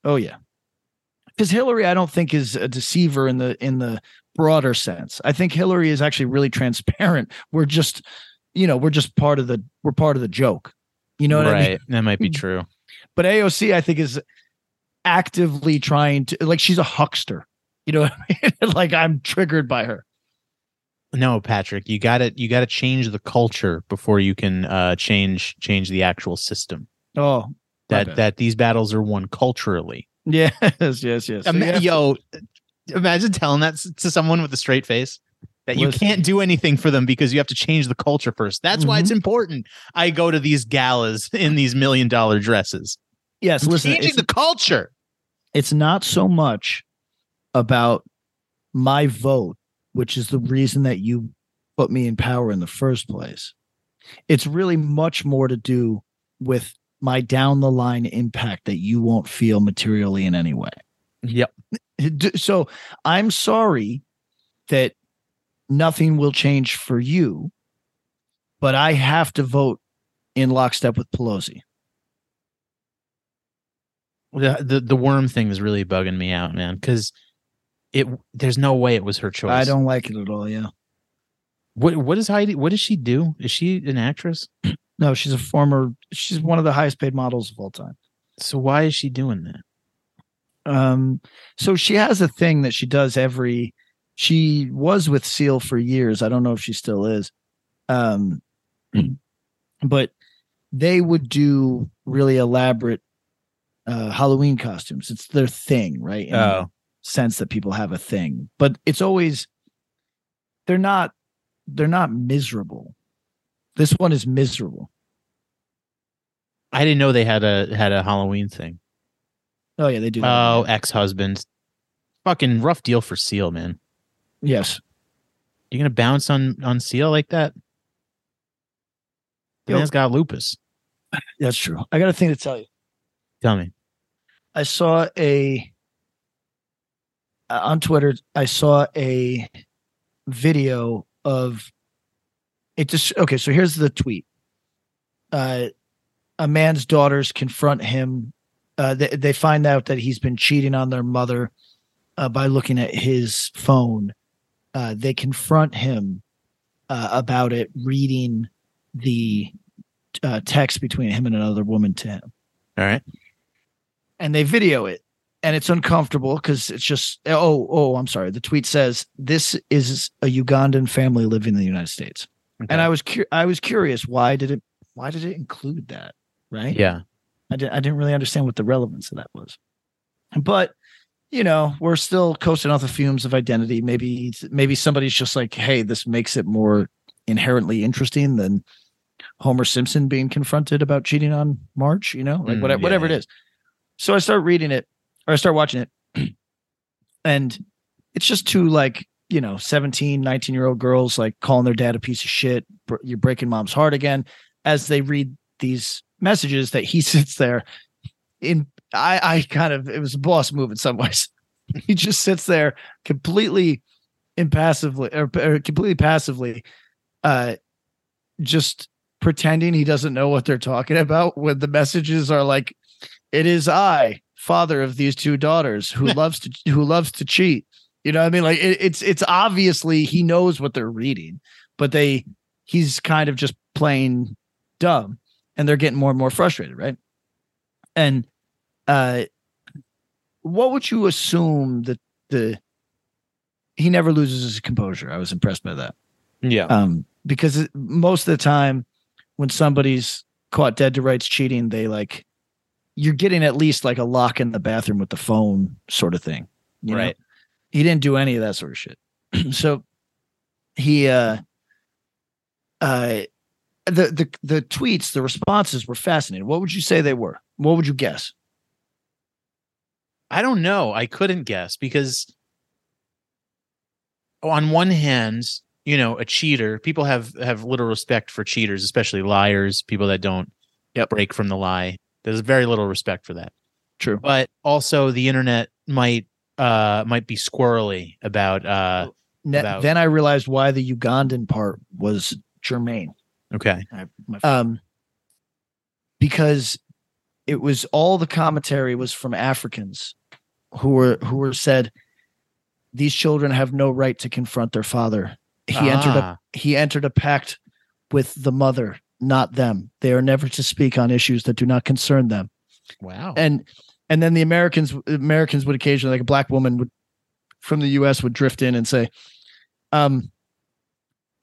oh yeah. Because Hillary, I don't think is a deceiver in the in the broader sense. I think Hillary is actually really transparent. We're just, you know, we're just part of the we're part of the joke. You know what right. I mean? That might be true. But AOC, I think, is actively trying to like she's a huckster. You know what I mean? like I'm triggered by her. No, Patrick, you got to you got to change the culture before you can uh change change the actual system. Oh, That that these battles are won culturally. yes, yes, yes. Ima- have to- Yo, imagine telling that to someone with a straight face that you can't do anything for them because you have to change the culture first. That's why Mm-hmm. it's important. I go to these galas in these million dollar dresses. yes, listen. Changing the culture. it's not so much about my vote, which is the reason that you put me in power in the first place. It's really much more to do with my down the line impact that you won't feel materially in any way. Yep. So I'm sorry that nothing will change for you, but I have to vote in lockstep with Pelosi. The, the the worm thing is really bugging me out, man, because it there's no way it was her choice. I don't like it at all. Yeah. What what does Heidi? What does she do? Is she an actress? No, she's a former, she's one of the highest paid models of all time. So why is she doing that? Um, so she has a thing that she does every, she was with Seal for years. I don't know if she still is. Um, but they would do really elaborate uh, Halloween costumes. It's their thing, right? In the Oh. sense that people have a thing, but it's always they're not they're not miserable. This one is miserable. I didn't know they had a had a Halloween thing. Oh yeah, they do. That. Oh, ex husband. Fucking rough deal for Seal, man. Yes. You gonna bounce on on Seal like that? The Yo. man's got lupus. That's true. I got a thing to tell you. Tell me. I saw a uh, on Twitter. I saw a video of it. Just okay. So here's the tweet. Uh, a man's daughters confront him. Uh, they, they find out that he's been cheating on their mother uh, by looking at his phone. Uh, they confront him uh, about it, reading the uh, text between him and another woman to him. All right. and they video it and it's uncomfortable because it's just oh oh i'm sorry the tweet says this is a ugandan family living in the united states and i was cu- i was curious why did it why did it include that right yeah. i didn't i didn't really understand what the relevance of that was but you know we're still coasting off the fumes of identity. Maybe maybe somebody's just like hey this makes it more inherently interesting than homer simpson being confronted about cheating on Marge, you know like Mm, whatever, yeah, whatever it is. So i start reading it or i start watching it and it's just two like you know 17 19 year old girls like calling their dad a piece of shit you're breaking mom's heart again as they read these messages that he sits there in i i kind of it was a boss move in some ways. He just sits there completely impassively or, or completely passively uh just pretending he doesn't know what they're talking about when the messages are like it is i father of these two daughters who loves to who loves to cheat. You know what i mean? Like it, it's it's obviously he knows what they're reading but they he's kind of just playing dumb and they're getting more and more frustrated right? And uh what would you assume that the he never loses his composure i was impressed by that Yeah. um because most of the time when somebody's caught dead to rights cheating they like you're getting at least like a lock in the bathroom with the phone sort of thing you know? Right. he didn't do any of that sort of shit so he uh uh the the the tweets the responses were fascinating what would you say they were what would you guess I don't know. I couldn't guess because on one hand, you know, a cheater, people have have little respect for cheaters, especially liars, people that don't Yep. break from the lie. There's very little respect for that. true But also the internet might uh might be squirrely about uh Ne- about- then i realized why the ugandan part was germane okay. um because it was all the commentary was from africans who were who were said these children have no right to confront their father. He entered a Ah, he entered a pact with the mother not them. They are never to speak on issues that do not concern them. Wow. and and then the americans americans would occasionally like a black woman would from the us would drift in and say um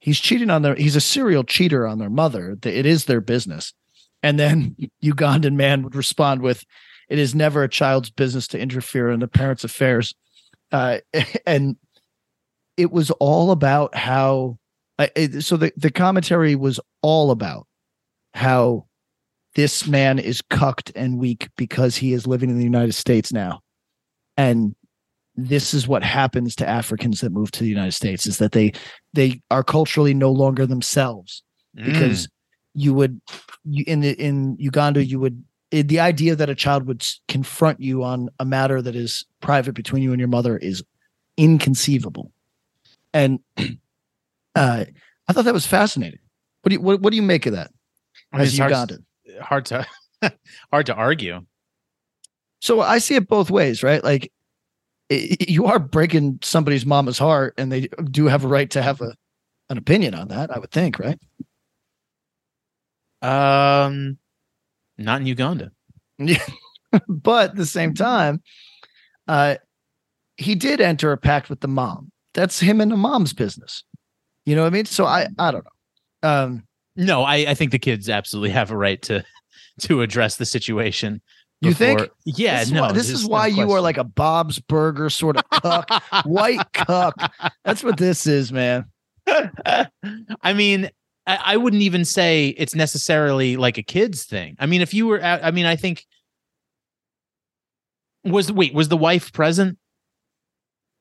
he's cheating on their he's a serial cheater on their mother. It is their business. And then ugandan man would respond with it is never a child's business to interfere in the parents affairs uh and it was all about how uh, it, so the, the commentary was all about how this man is cucked and weak because he is living in the United States now. And this is what happens to Africans that move to the United States is that they they are culturally no longer themselves Mm. because you would you in the in Uganda you would the idea that a child would confront you on a matter that is private between you and your mother is inconceivable. And uh I thought that was fascinating. What do you what, what do you make of that I mean, as Ugandan? hard to hard to argue. So I see it both ways, right? Like i- i- you are breaking somebody's mama's heart, and they do have a right to have a an opinion on that. I would think, right? Um not in Uganda. Yeah. but at the same time, uh, he did enter a pact with the mom. That's him and the mom's business. You know what I mean? So I I don't know. Um, No, I, I think the kids absolutely have a right to to address the situation. You think? Yeah, this is no. why, this is no why you are like a Bob's Burger sort of cuck, white cuck. That's what this is, man. I mean, I, I wouldn't even say it's necessarily like a kids thing. I mean, if you were, I mean, I think was wait was the wife present?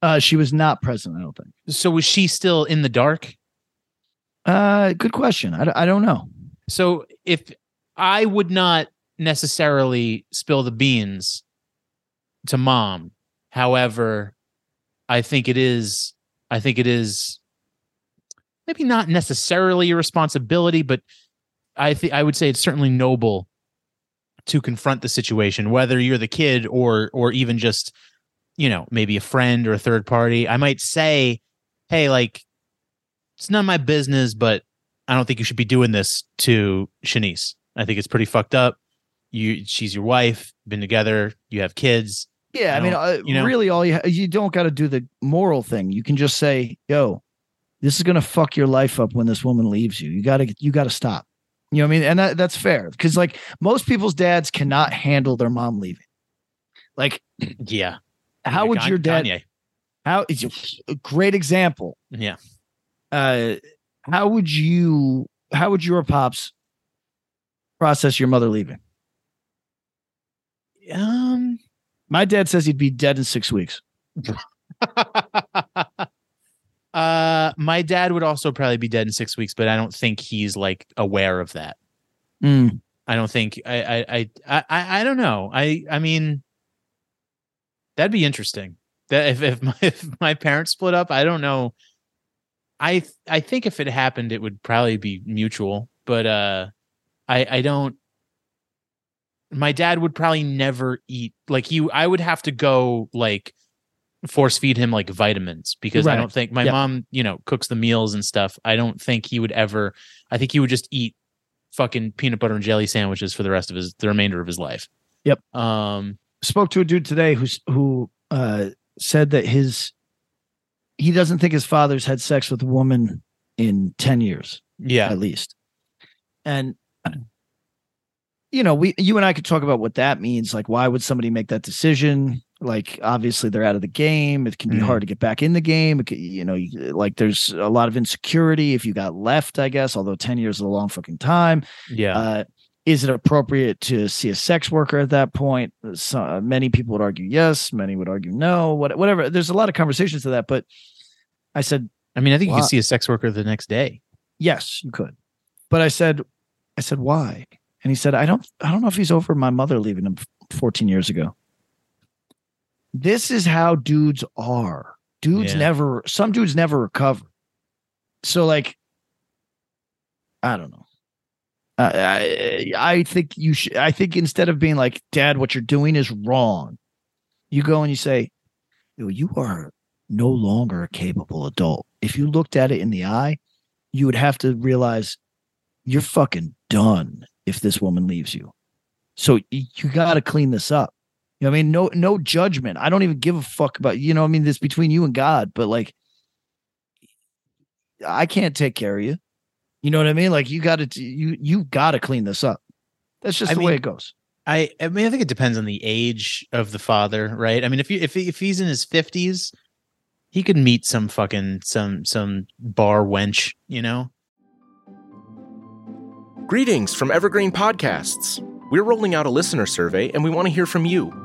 Uh, she was not present. I don't think. So was she still in the dark? Uh, good question. I, I don't know. So if I would not necessarily spill the beans to mom, however, I think it is I think it is maybe not necessarily a responsibility, but I think I would say it's certainly noble to confront the situation, whether you're the kid or or even just, you know, maybe a friend or a third party. I might say, hey, like, it's none of my business, but I don't think you should be doing this to Shanice. I think it's pretty fucked up. You, she's your wife, been together, you have kids. Yeah, I mean, uh, you know? really, all you you don't got to do the moral thing. You can just say, "Yo, this is gonna fuck your life up when this woman leaves you. You gotta you gotta stop." You know what I mean? And that, that's fair because like most people's dads cannot handle their mom leaving. Like, Yeah. how would Kanye- your dad? Kanye. How is a great example? Yeah. Uh, how would you? How would your pops process your mother leaving? Um. My dad says he'd be dead in six weeks. uh, my dad would also probably be dead in six weeks, but I don't think he's like aware of that. Mm. I don't think I I I I, I don't know. I I mean, that'd be interesting. That if if my if my parents split up, I don't know. I I think if it happened, it would probably be mutual. But uh, I I don't. My dad would probably never eat like you. I would have to go like force feed him like vitamins because I don't think my Yep. mom, you know, cooks the meals and stuff. I don't think he would ever. I think he would just eat fucking peanut butter and jelly sandwiches for the rest of his the remainder of his life. Yep. Um. spoke to a dude today who's who uh said that his he doesn't think his father's had sex with a woman in 10 years Yeah. at least and you know we you and i could talk about what that means like why would somebody make that decision like obviously they're out of the game it can be Mhm. hard to get back in the game could- you know you- like there's a lot of insecurity if you got left i guess although 10 years is a long fucking time Yeah. uh, is it appropriate to see a sex worker at that point? So, uh, many people would argue yes, many would argue no. What, whatever. There's a lot of conversations to that, but I said I mean, I think you Wow. could see a sex worker the next day. yes, you could. But I said, I said why? And he said, I don't, I don't know if he's over my mother leaving him 14 years ago. This is how dudes are. Dudes Yeah. never. Some dudes never recover. So like, I don't know. I, I I think you should. I think instead of being like, "Dad, what you're doing is wrong," you go and you say, you are no longer a capable adult." If you looked at it in the eye, you would have to realize you're fucking done if this woman leaves you. So you got to clean this up. You know what I mean? No, no judgment. I don't even give a fuck about you know. what I mean, this between you and God, but like, I can't take care of you. You know what I mean? Like you got to you you got to clean this up. That's just I the way it goes. I I mean, I think it depends on the age of the father, right? I mean, if you if if he's in his fifties, he could meet some fucking some some bar wench, you know. Greetings from Evergreen Podcasts. We're rolling out a listener survey and we want to hear from you.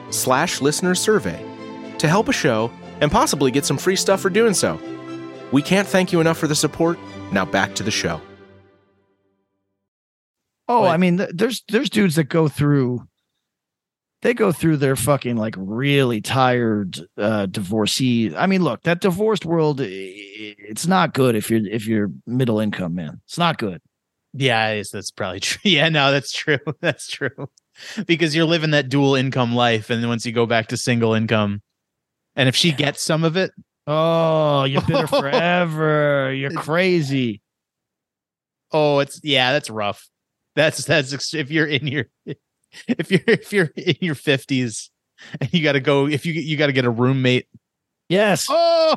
slash listener survey to help a show and possibly get some free stuff for doing so. We can't thank you enough for the support. Now back to the show. Oh, But- I mean, there's there's dudes that go through they go through their fucking like really tired uh divorcee. I mean, look, that divorced world i- i- it's not good if you're if you're middle income, man. It's not good. Yeah, I that's probably true. Yeah, no, that's true. That's true. Because you're living that dual income life, and then once you go back to single income, and if she gets some of it, Oh, you're bitter forever. You're crazy. oh, it's yeah, that's rough. That's that's if you're in your if you're if you're in your fifties and you got to go if you you got to get a roommate. Yes. Oh,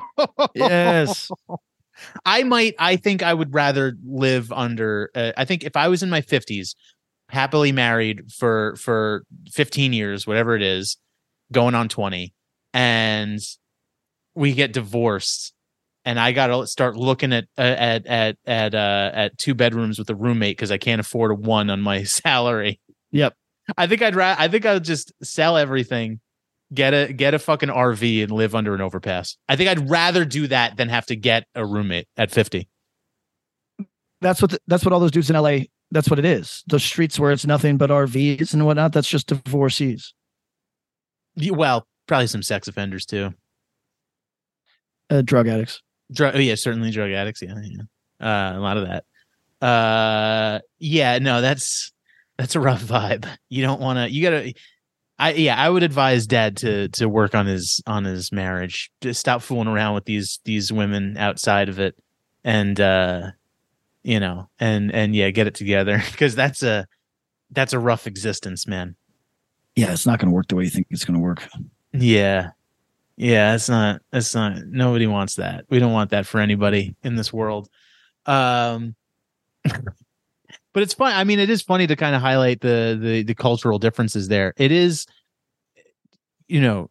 Yes. I might. I think I would rather live under. Uh, I think if I was in my fifties, happily married for for fifteen years, whatever it is, going on twenty, and we get divorced, and I got to start looking at uh, at at at uh, at two bedrooms with a roommate because I can't afford a one on my salary. Yep. I think I'd ra- I think I would just sell everything, get a get a fucking RV and live under an overpass. I think I'd rather do that than have to get a roommate at 50. That's what the, that's what all those dudes in LA. That's what it is. The streets where it's nothing but RVs and whatnot. That's just divorcees. Well, probably some sex offenders too. Uh, drug addicts. Drug, oh yeah, certainly drug addicts. Yeah, yeah. Uh, a lot of that. Uh, yeah, no, that's that's a rough vibe. You don't want to. You gotta. I yeah, I would advise Dad to to work on his on his marriage. To stop fooling around with these these women outside of it, and uh, you know, and and yeah, get it together because that's a that's a rough existence, man. Yeah, it's not going to work the way you think it's going to work. Yeah. Yeah, it's not it's not nobody wants that. We don't want that for anybody in this world. Um but it's fun. I mean, it is funny to kind of highlight the the the cultural differences there. It is you know,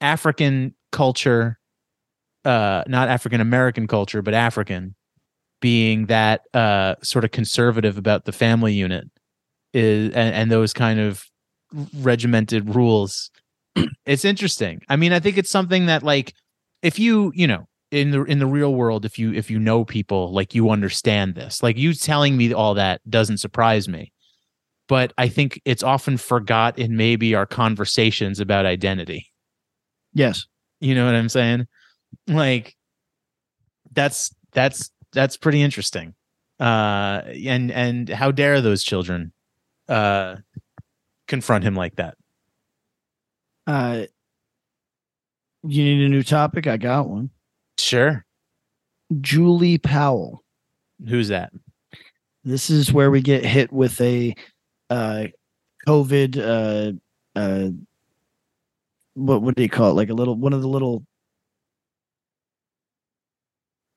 African culture uh not African American culture, but African being that uh sort of conservative about the family unit is and, and those kind of regimented rules it's interesting. I mean, I think it's something that like if you, you know, in the in the real world, if you if you know people, like you understand this. Like you telling me all that doesn't surprise me. But I think it's often forgot in maybe our conversations about identity. Yes. You know what I'm saying? Like that's that's that's pretty interesting. Uh and and how dare those children uh confront him like that? Uh, you need a new topic? I got one. Sure. Julie Powell. Who's that? This is where we get hit with a uh, COVID. Uh, uh, what what do you call it? Like a little one of the little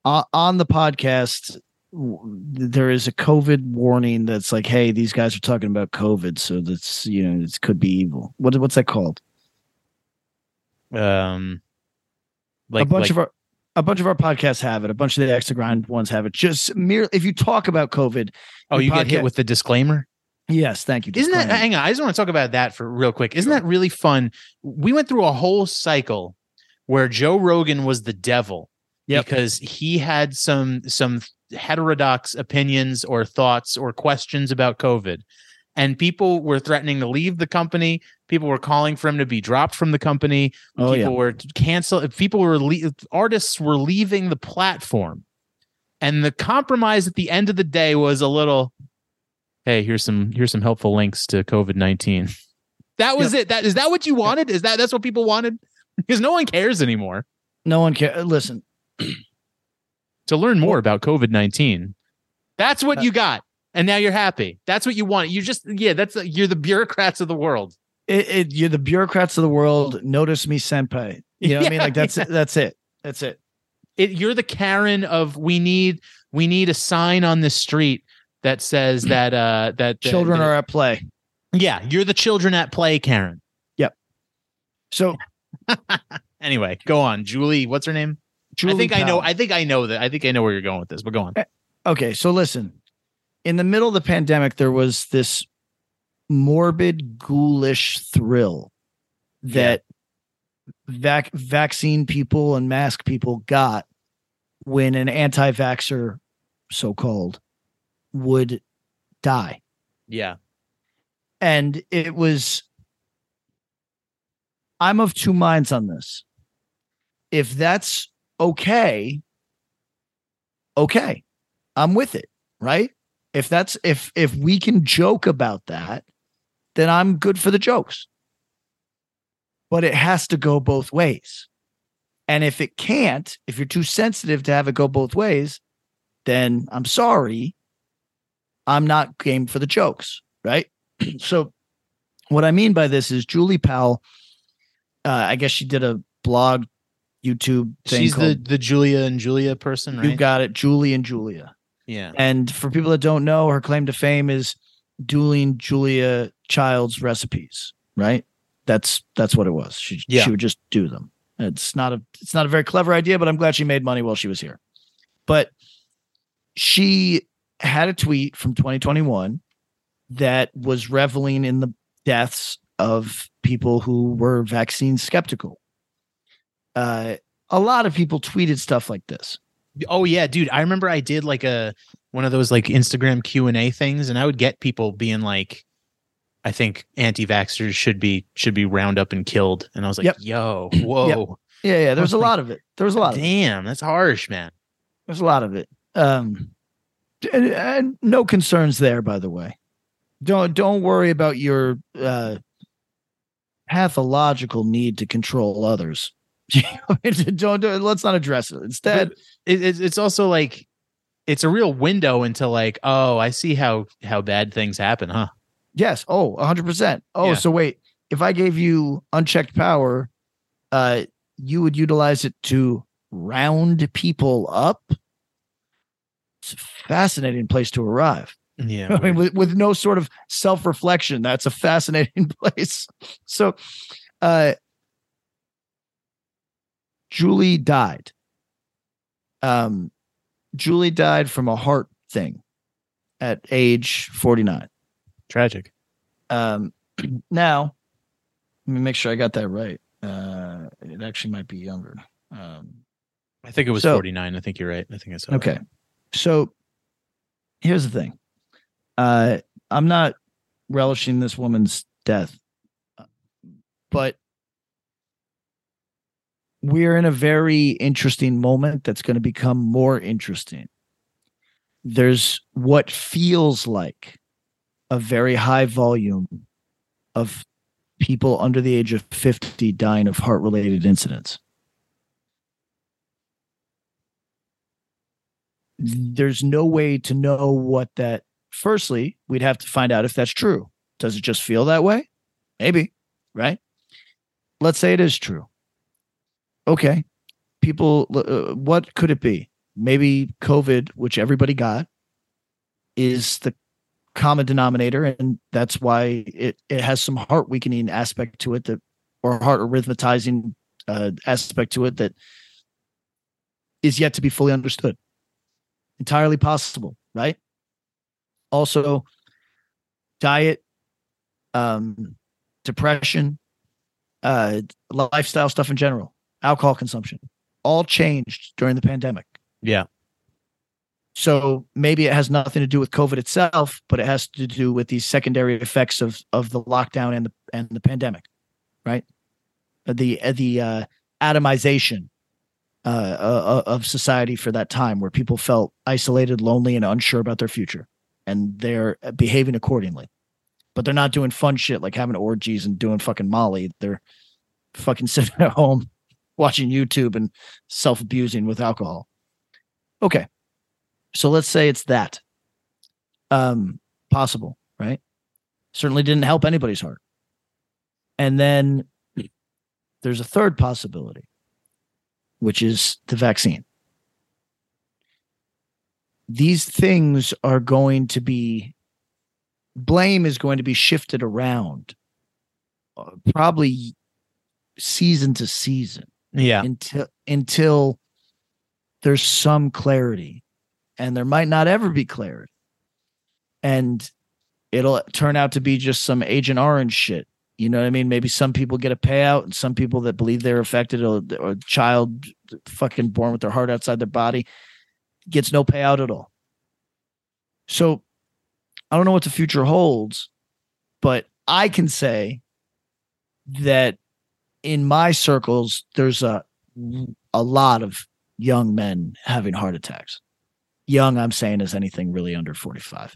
on, on the podcast. There is a COVID warning that's like, "Hey, these guys are talking about COVID, so that's you know it could be evil." What what's that called? Um, like a bunch like- of our a bunch of our podcasts have it. A bunch of the extra grind ones have it. Just mere if you talk about COVID, oh, you get hit with the disclaimer. yes, thank you. Isn't that? Hang on, I just want to talk about that for real quick. Isn't that really fun? We went through a whole cycle where Joe Rogan was the devil Yep. because he had some some heterodox opinions or thoughts or questions about COVID. And people were threatening to leave the company. People were calling for him to be dropped from the company. Oh people yeah, were cancel people were le- artists were leaving the platform and the compromise at the end of the day was a little hey here's some here's some helpful links to covid-19 that was it that is that what you wanted is that that's what people wanted because no one cares anymore no one cares. Listen, to learn more about covid-19 that's what Uh, you got and now you're happy that's what you want you just yeah that's you're the bureaucrats of the world it, it, you're the bureaucrats of the world. Notice me, senpai. You know what I mean? Like that's yeah. it. That's it. That's it. it, you're the Karen of we need we need a sign on the street that says that uh that that- Children that- are at play. yeah you're the children at play Karen Yep. So anyway go on Julie what's her name Julie I think I know I think I know that I think I know where you're going with this but go on eh, okay, so listen. In the middle of the pandemic, there was this morbid, ghoulish thrill that vac- vaccine people and mask people got when an anti-vaxxer, so called, would die. yeah and it was i'm of two minds on this if that's okay okay i'm with it right? If that's if if we can joke about that then i'm good for the jokes. But it has to go both ways. And if it can't if you're too sensitive to have it go both ways then i'm sorry. I'm not game for the jokes right? So what I mean by this is Julie Powell. Uh, I guess she did a blog, YouTube thing. she's the called, the Julia and Julia person right? You got it, Julie and Julia. yeah And for people that don't know, her claim to fame is dueling Julia Child's recipes. Right? That's that's what it was. She Yeah. she would just do them. It's not a it's not a very clever idea, but I'm glad she made money while she was here. But she had a tweet from 2021 that was reveling in the deaths of people who were vaccine skeptical. Uh, a lot of people tweeted stuff like this. Oh yeah, dude. I remember I did like a one of those like Instagram Q and A things, and I would get people being like, "I think anti-vaxxers should be should be round up and killed," and I was like, Yep. "Yo, whoa, Yeah, yeah. There's a lot of it. There's a lot. Of it. damn, that's harsh, man." There's a lot of it. Um, and, and no concerns there, by the way. Don't don't worry about your uh, pathological need to control others. don't, don't let's not address it. Instead, it, it's it's also like it's a real window into like, oh, I see how how bad things happen, huh? yes. Oh, 100 percent. Oh, Yeah. so wait. If I gave you unchecked power, uh, you would utilize it to round people up. It's a fascinating place to arrive. Yeah, I mean, with, with no sort of self reflection, that's a fascinating place. So, uh, Julie died. Um, Julie died from a heart thing at age 49. tragic. Um, now, let me make sure I got that right. Uh, it actually might be younger. Um, I think it was So- 49. I think you're right. I think it's saw. that. Okay. So here's the thing. Uh I'm not relishing this woman's death. But we're in a very interesting moment that's going to become more interesting. There's what feels like a very high volume of people under the age of 50 dying of heart related incidents. there's no way to know what that firstly we'd have to find out if that's true does it just feel that way maybe right let's say it is true okay people uh, what could it be? Maybe covid which everybody got is the common denominator and that's why it, it has some heart weakening aspect to it that or heart arrhythmatizing uh, aspect to it that is yet to be fully understood. Entirely possible, right? Also, diet, um, depression, uh, lifestyle stuff in general, alcohol consumption, all changed during the pandemic. Yeah. So maybe it has nothing to do with COVID itself, but it has to do with these secondary effects of of the lockdown and the and the pandemic, right? Uh, The uh, the uh, atomization uh, uh, of society for that time, where people felt isolated, lonely, and unsure about their future, and they're behaving accordingly. But they're not doing fun shit like having orgies and doing fucking Molly. They're fucking sitting at home watching YouTube and self abusing with alcohol. Okay. So let's say it's that. Um, possible, right? Certainly didn't help anybody's heart. And then there's a third possibility, which is the vaccine. These things are going to be, blame is going to be shifted around uh, probably season to season Yeah. until until there's some clarity. And there might not ever be clarity. And it'll turn out to be just some agent orange shit. You know what i mean? Maybe some people get a payout and some people that believe they're affected or, or a child fucking born with their heart outside their body gets no payout at all. So i don't know what the future holds but i can say that in my circles there's a a lot of young men having heart attacks young i'm saying is anything really under 45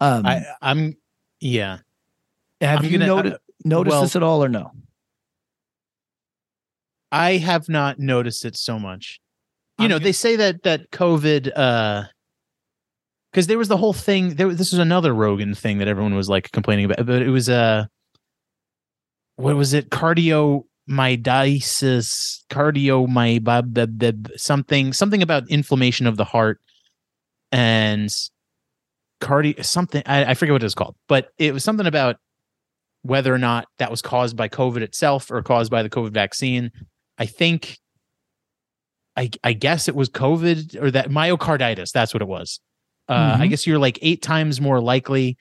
um I, I'm. Yeah. have I'm you gonna- noticed noticed well- this at all or no I have not noticed it so much. You I'm know, go- they say that that COVID uh because there was the whole thing there this was another Rogan thing that everyone was like complaining about, but it was uh what was it? Cardio cardio cardio something something about inflammation of the heart and cardio something I, I forget what it was called, but it was something about whether or not that was caused by COVID itself or caused by the COVID vaccine. I think I I guess it was COVID or that myocarditis. That's what it was. Uh, I Mhm. guess you're like eight times more likely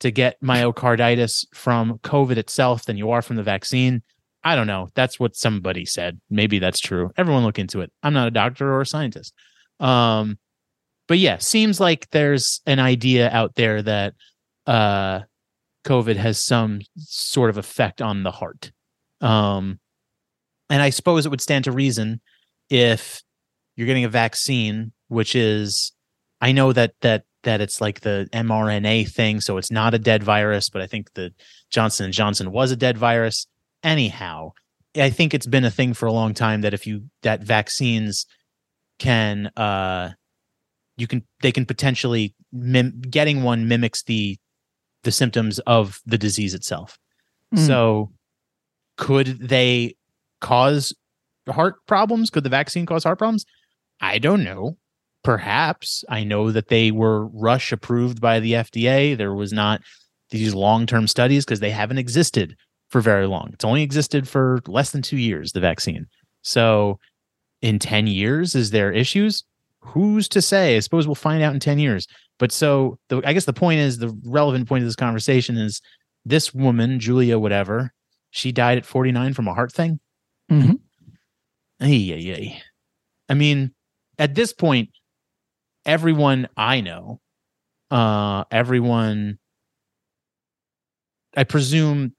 to get myocarditis from COVID itself than you are from the vaccine. I don't know. That's what somebody said. Maybe that's true. Everyone look into it. I'm not a doctor or a scientist. Um, but yeah, seems like there's an idea out there that uh, COVID has some sort of effect on the heart. Um, and I suppose it would stand to reason if you're getting a vaccine, which is, I know that that that it's like the mRNA thing, so it's not a dead virus, but I think the Johnson and Johnson was a dead virus. Anyhow, I think it's been a thing for a long time that if you that vaccines can uh you can they can potentially mim- getting one mimics the the symptoms of the disease itself. Mm. So could they cause heart problems? Could the vaccine cause heart problems? I don't know. Perhaps. I know that they were rush approved by the FDA. There was not these long-term studies because they haven't existed for very long. It's only existed for less than 2 years the vaccine. So in 10 years is there issues? Who's to say? I suppose we'll find out in 10 years. But so the, I guess the point is the relevant point of this conversation is this woman, Julia, whatever, she died at 49 from a heart thing. Mhm. Ay, ay, ay. I mean, at this point, everyone I know, uh, everyone, I presume,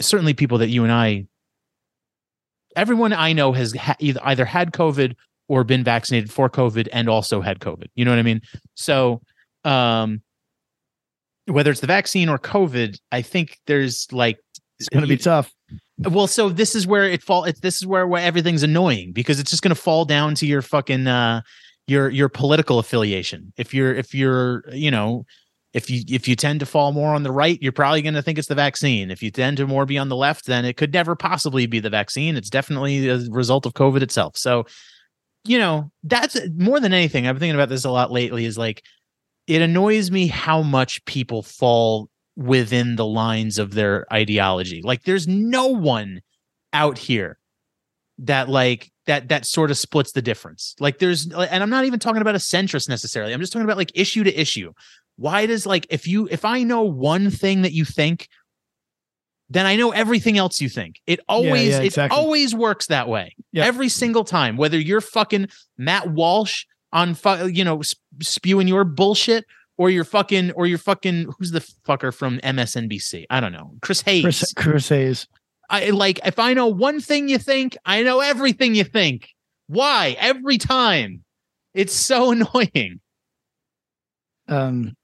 certainly people that you and I, everyone I know has ha- either either had COVID or been vaccinated for COVID and also had COVID. You know what I mean? So, um, whether it's the vaccine or COVID, I think there's like It's going to be tough. well, so this is where it fall. It's this is where, where everything's annoying because it's just going to fall down to your fucking uh, your your political affiliation. If you're if you're you know if you if you tend to fall more on the right, you're probably going to think it's the vaccine. If you tend to more be on the left, then it could never possibly be the vaccine. It's definitely a result of COVID itself. So, you know, that's more than anything. I've been thinking about this a lot lately. Is like it annoys me how much people fall within the lines of their ideology. Like there's no one out here that like that that sort of splits the difference. Like there's and I'm not even talking about a centrist necessarily. I'm just talking about like issue to issue. Why does like if you if I know one thing that you think then I know everything else you think. It always yeah, exactly. it always works that way. Yep. Every single time whether you're fucking Matt Walsh on fu- you know spewing your bullshit or you're fucking or you're fucking who's the fucker from MSNBC? I don't know. Chris Hayes. Chris, Chris Hayes. I like if I know one thing you think, I know everything you think. Why? Every time. It's so annoying. Um,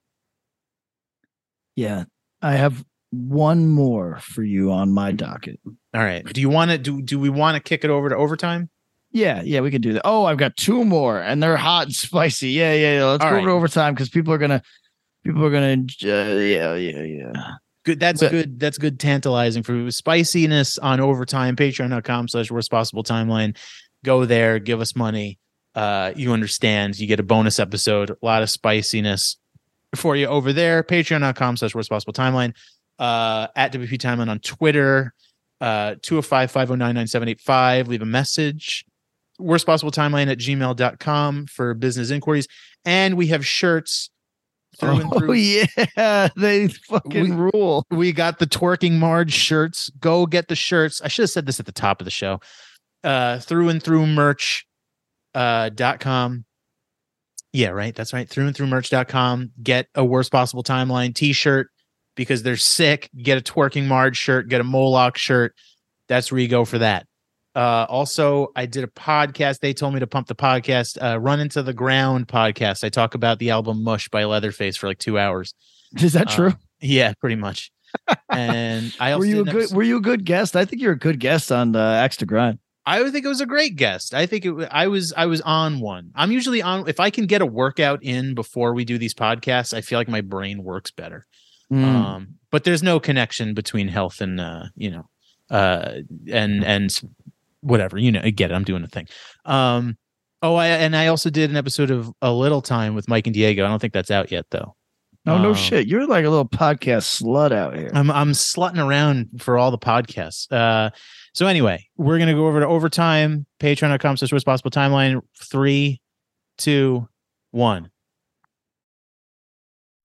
yeah, I have one more for you on my docket. All right. Do you want to do do we want to kick it over to overtime? Yeah, yeah, we can do that. Oh, I've got two more, and they're hot and spicy. Yeah, yeah, yeah. Let's All go right. over to overtime because people are gonna, people are gonna. Uh, yeah, yeah, yeah. Good. That's But- good. That's good tantalizing for. Spiciness on overtime, patreon.com slash worst possible timeline. Go there, give us money. Uh, you understand. You get a bonus episode, a lot of spiciness for you over there. Patreon.com slash worst possible timeline. Uh, at WP Timeline on Twitter. Uh 205 509 9785. Leave a message. Worst possible timeline at gmail.com for business inquiries. And we have shirts through and Oh through yeah, they fucking rule. we got the twerking Marge shirts. Go get the shirts. I should have said this at the top of the show. Uh through and through merch uh dot com. Yeah, right. That's right. Through and through merch.com. Get a worst possible timeline t-shirt because they're sick. Get a twerking Marge shirt, get a Moloch shirt. That's where you go for that. Uh, also, I did a podcast. They told me to pump the podcast, uh, Run Into the Ground podcast. I talk about the album Mush by Leatherface for like two hours. Is that true? Uh, yeah, pretty much. And I also were you a good? episode- Were you a good guest? I think you're a good guest on the Axe to Grind. I would think it was a great guest. I think it, I was I was on one. I'm usually on if I can get a workout in before we do these podcasts. I feel like my brain works better. Mm. Um, but there's no connection between health and uh, you know, uh, and and whatever you know. I get it. I'm doing a thing. Um, oh, I and I also did an episode of A Little Time with Mike and Diego. I don't think that's out yet though. oh no um, shit! You're like a little podcast slut out here. I'm I'm slutting around for all the podcasts. Uh, so anyway, we're gonna go over to overtime. Patreon.com slash worst possible timeline. Three, two, one.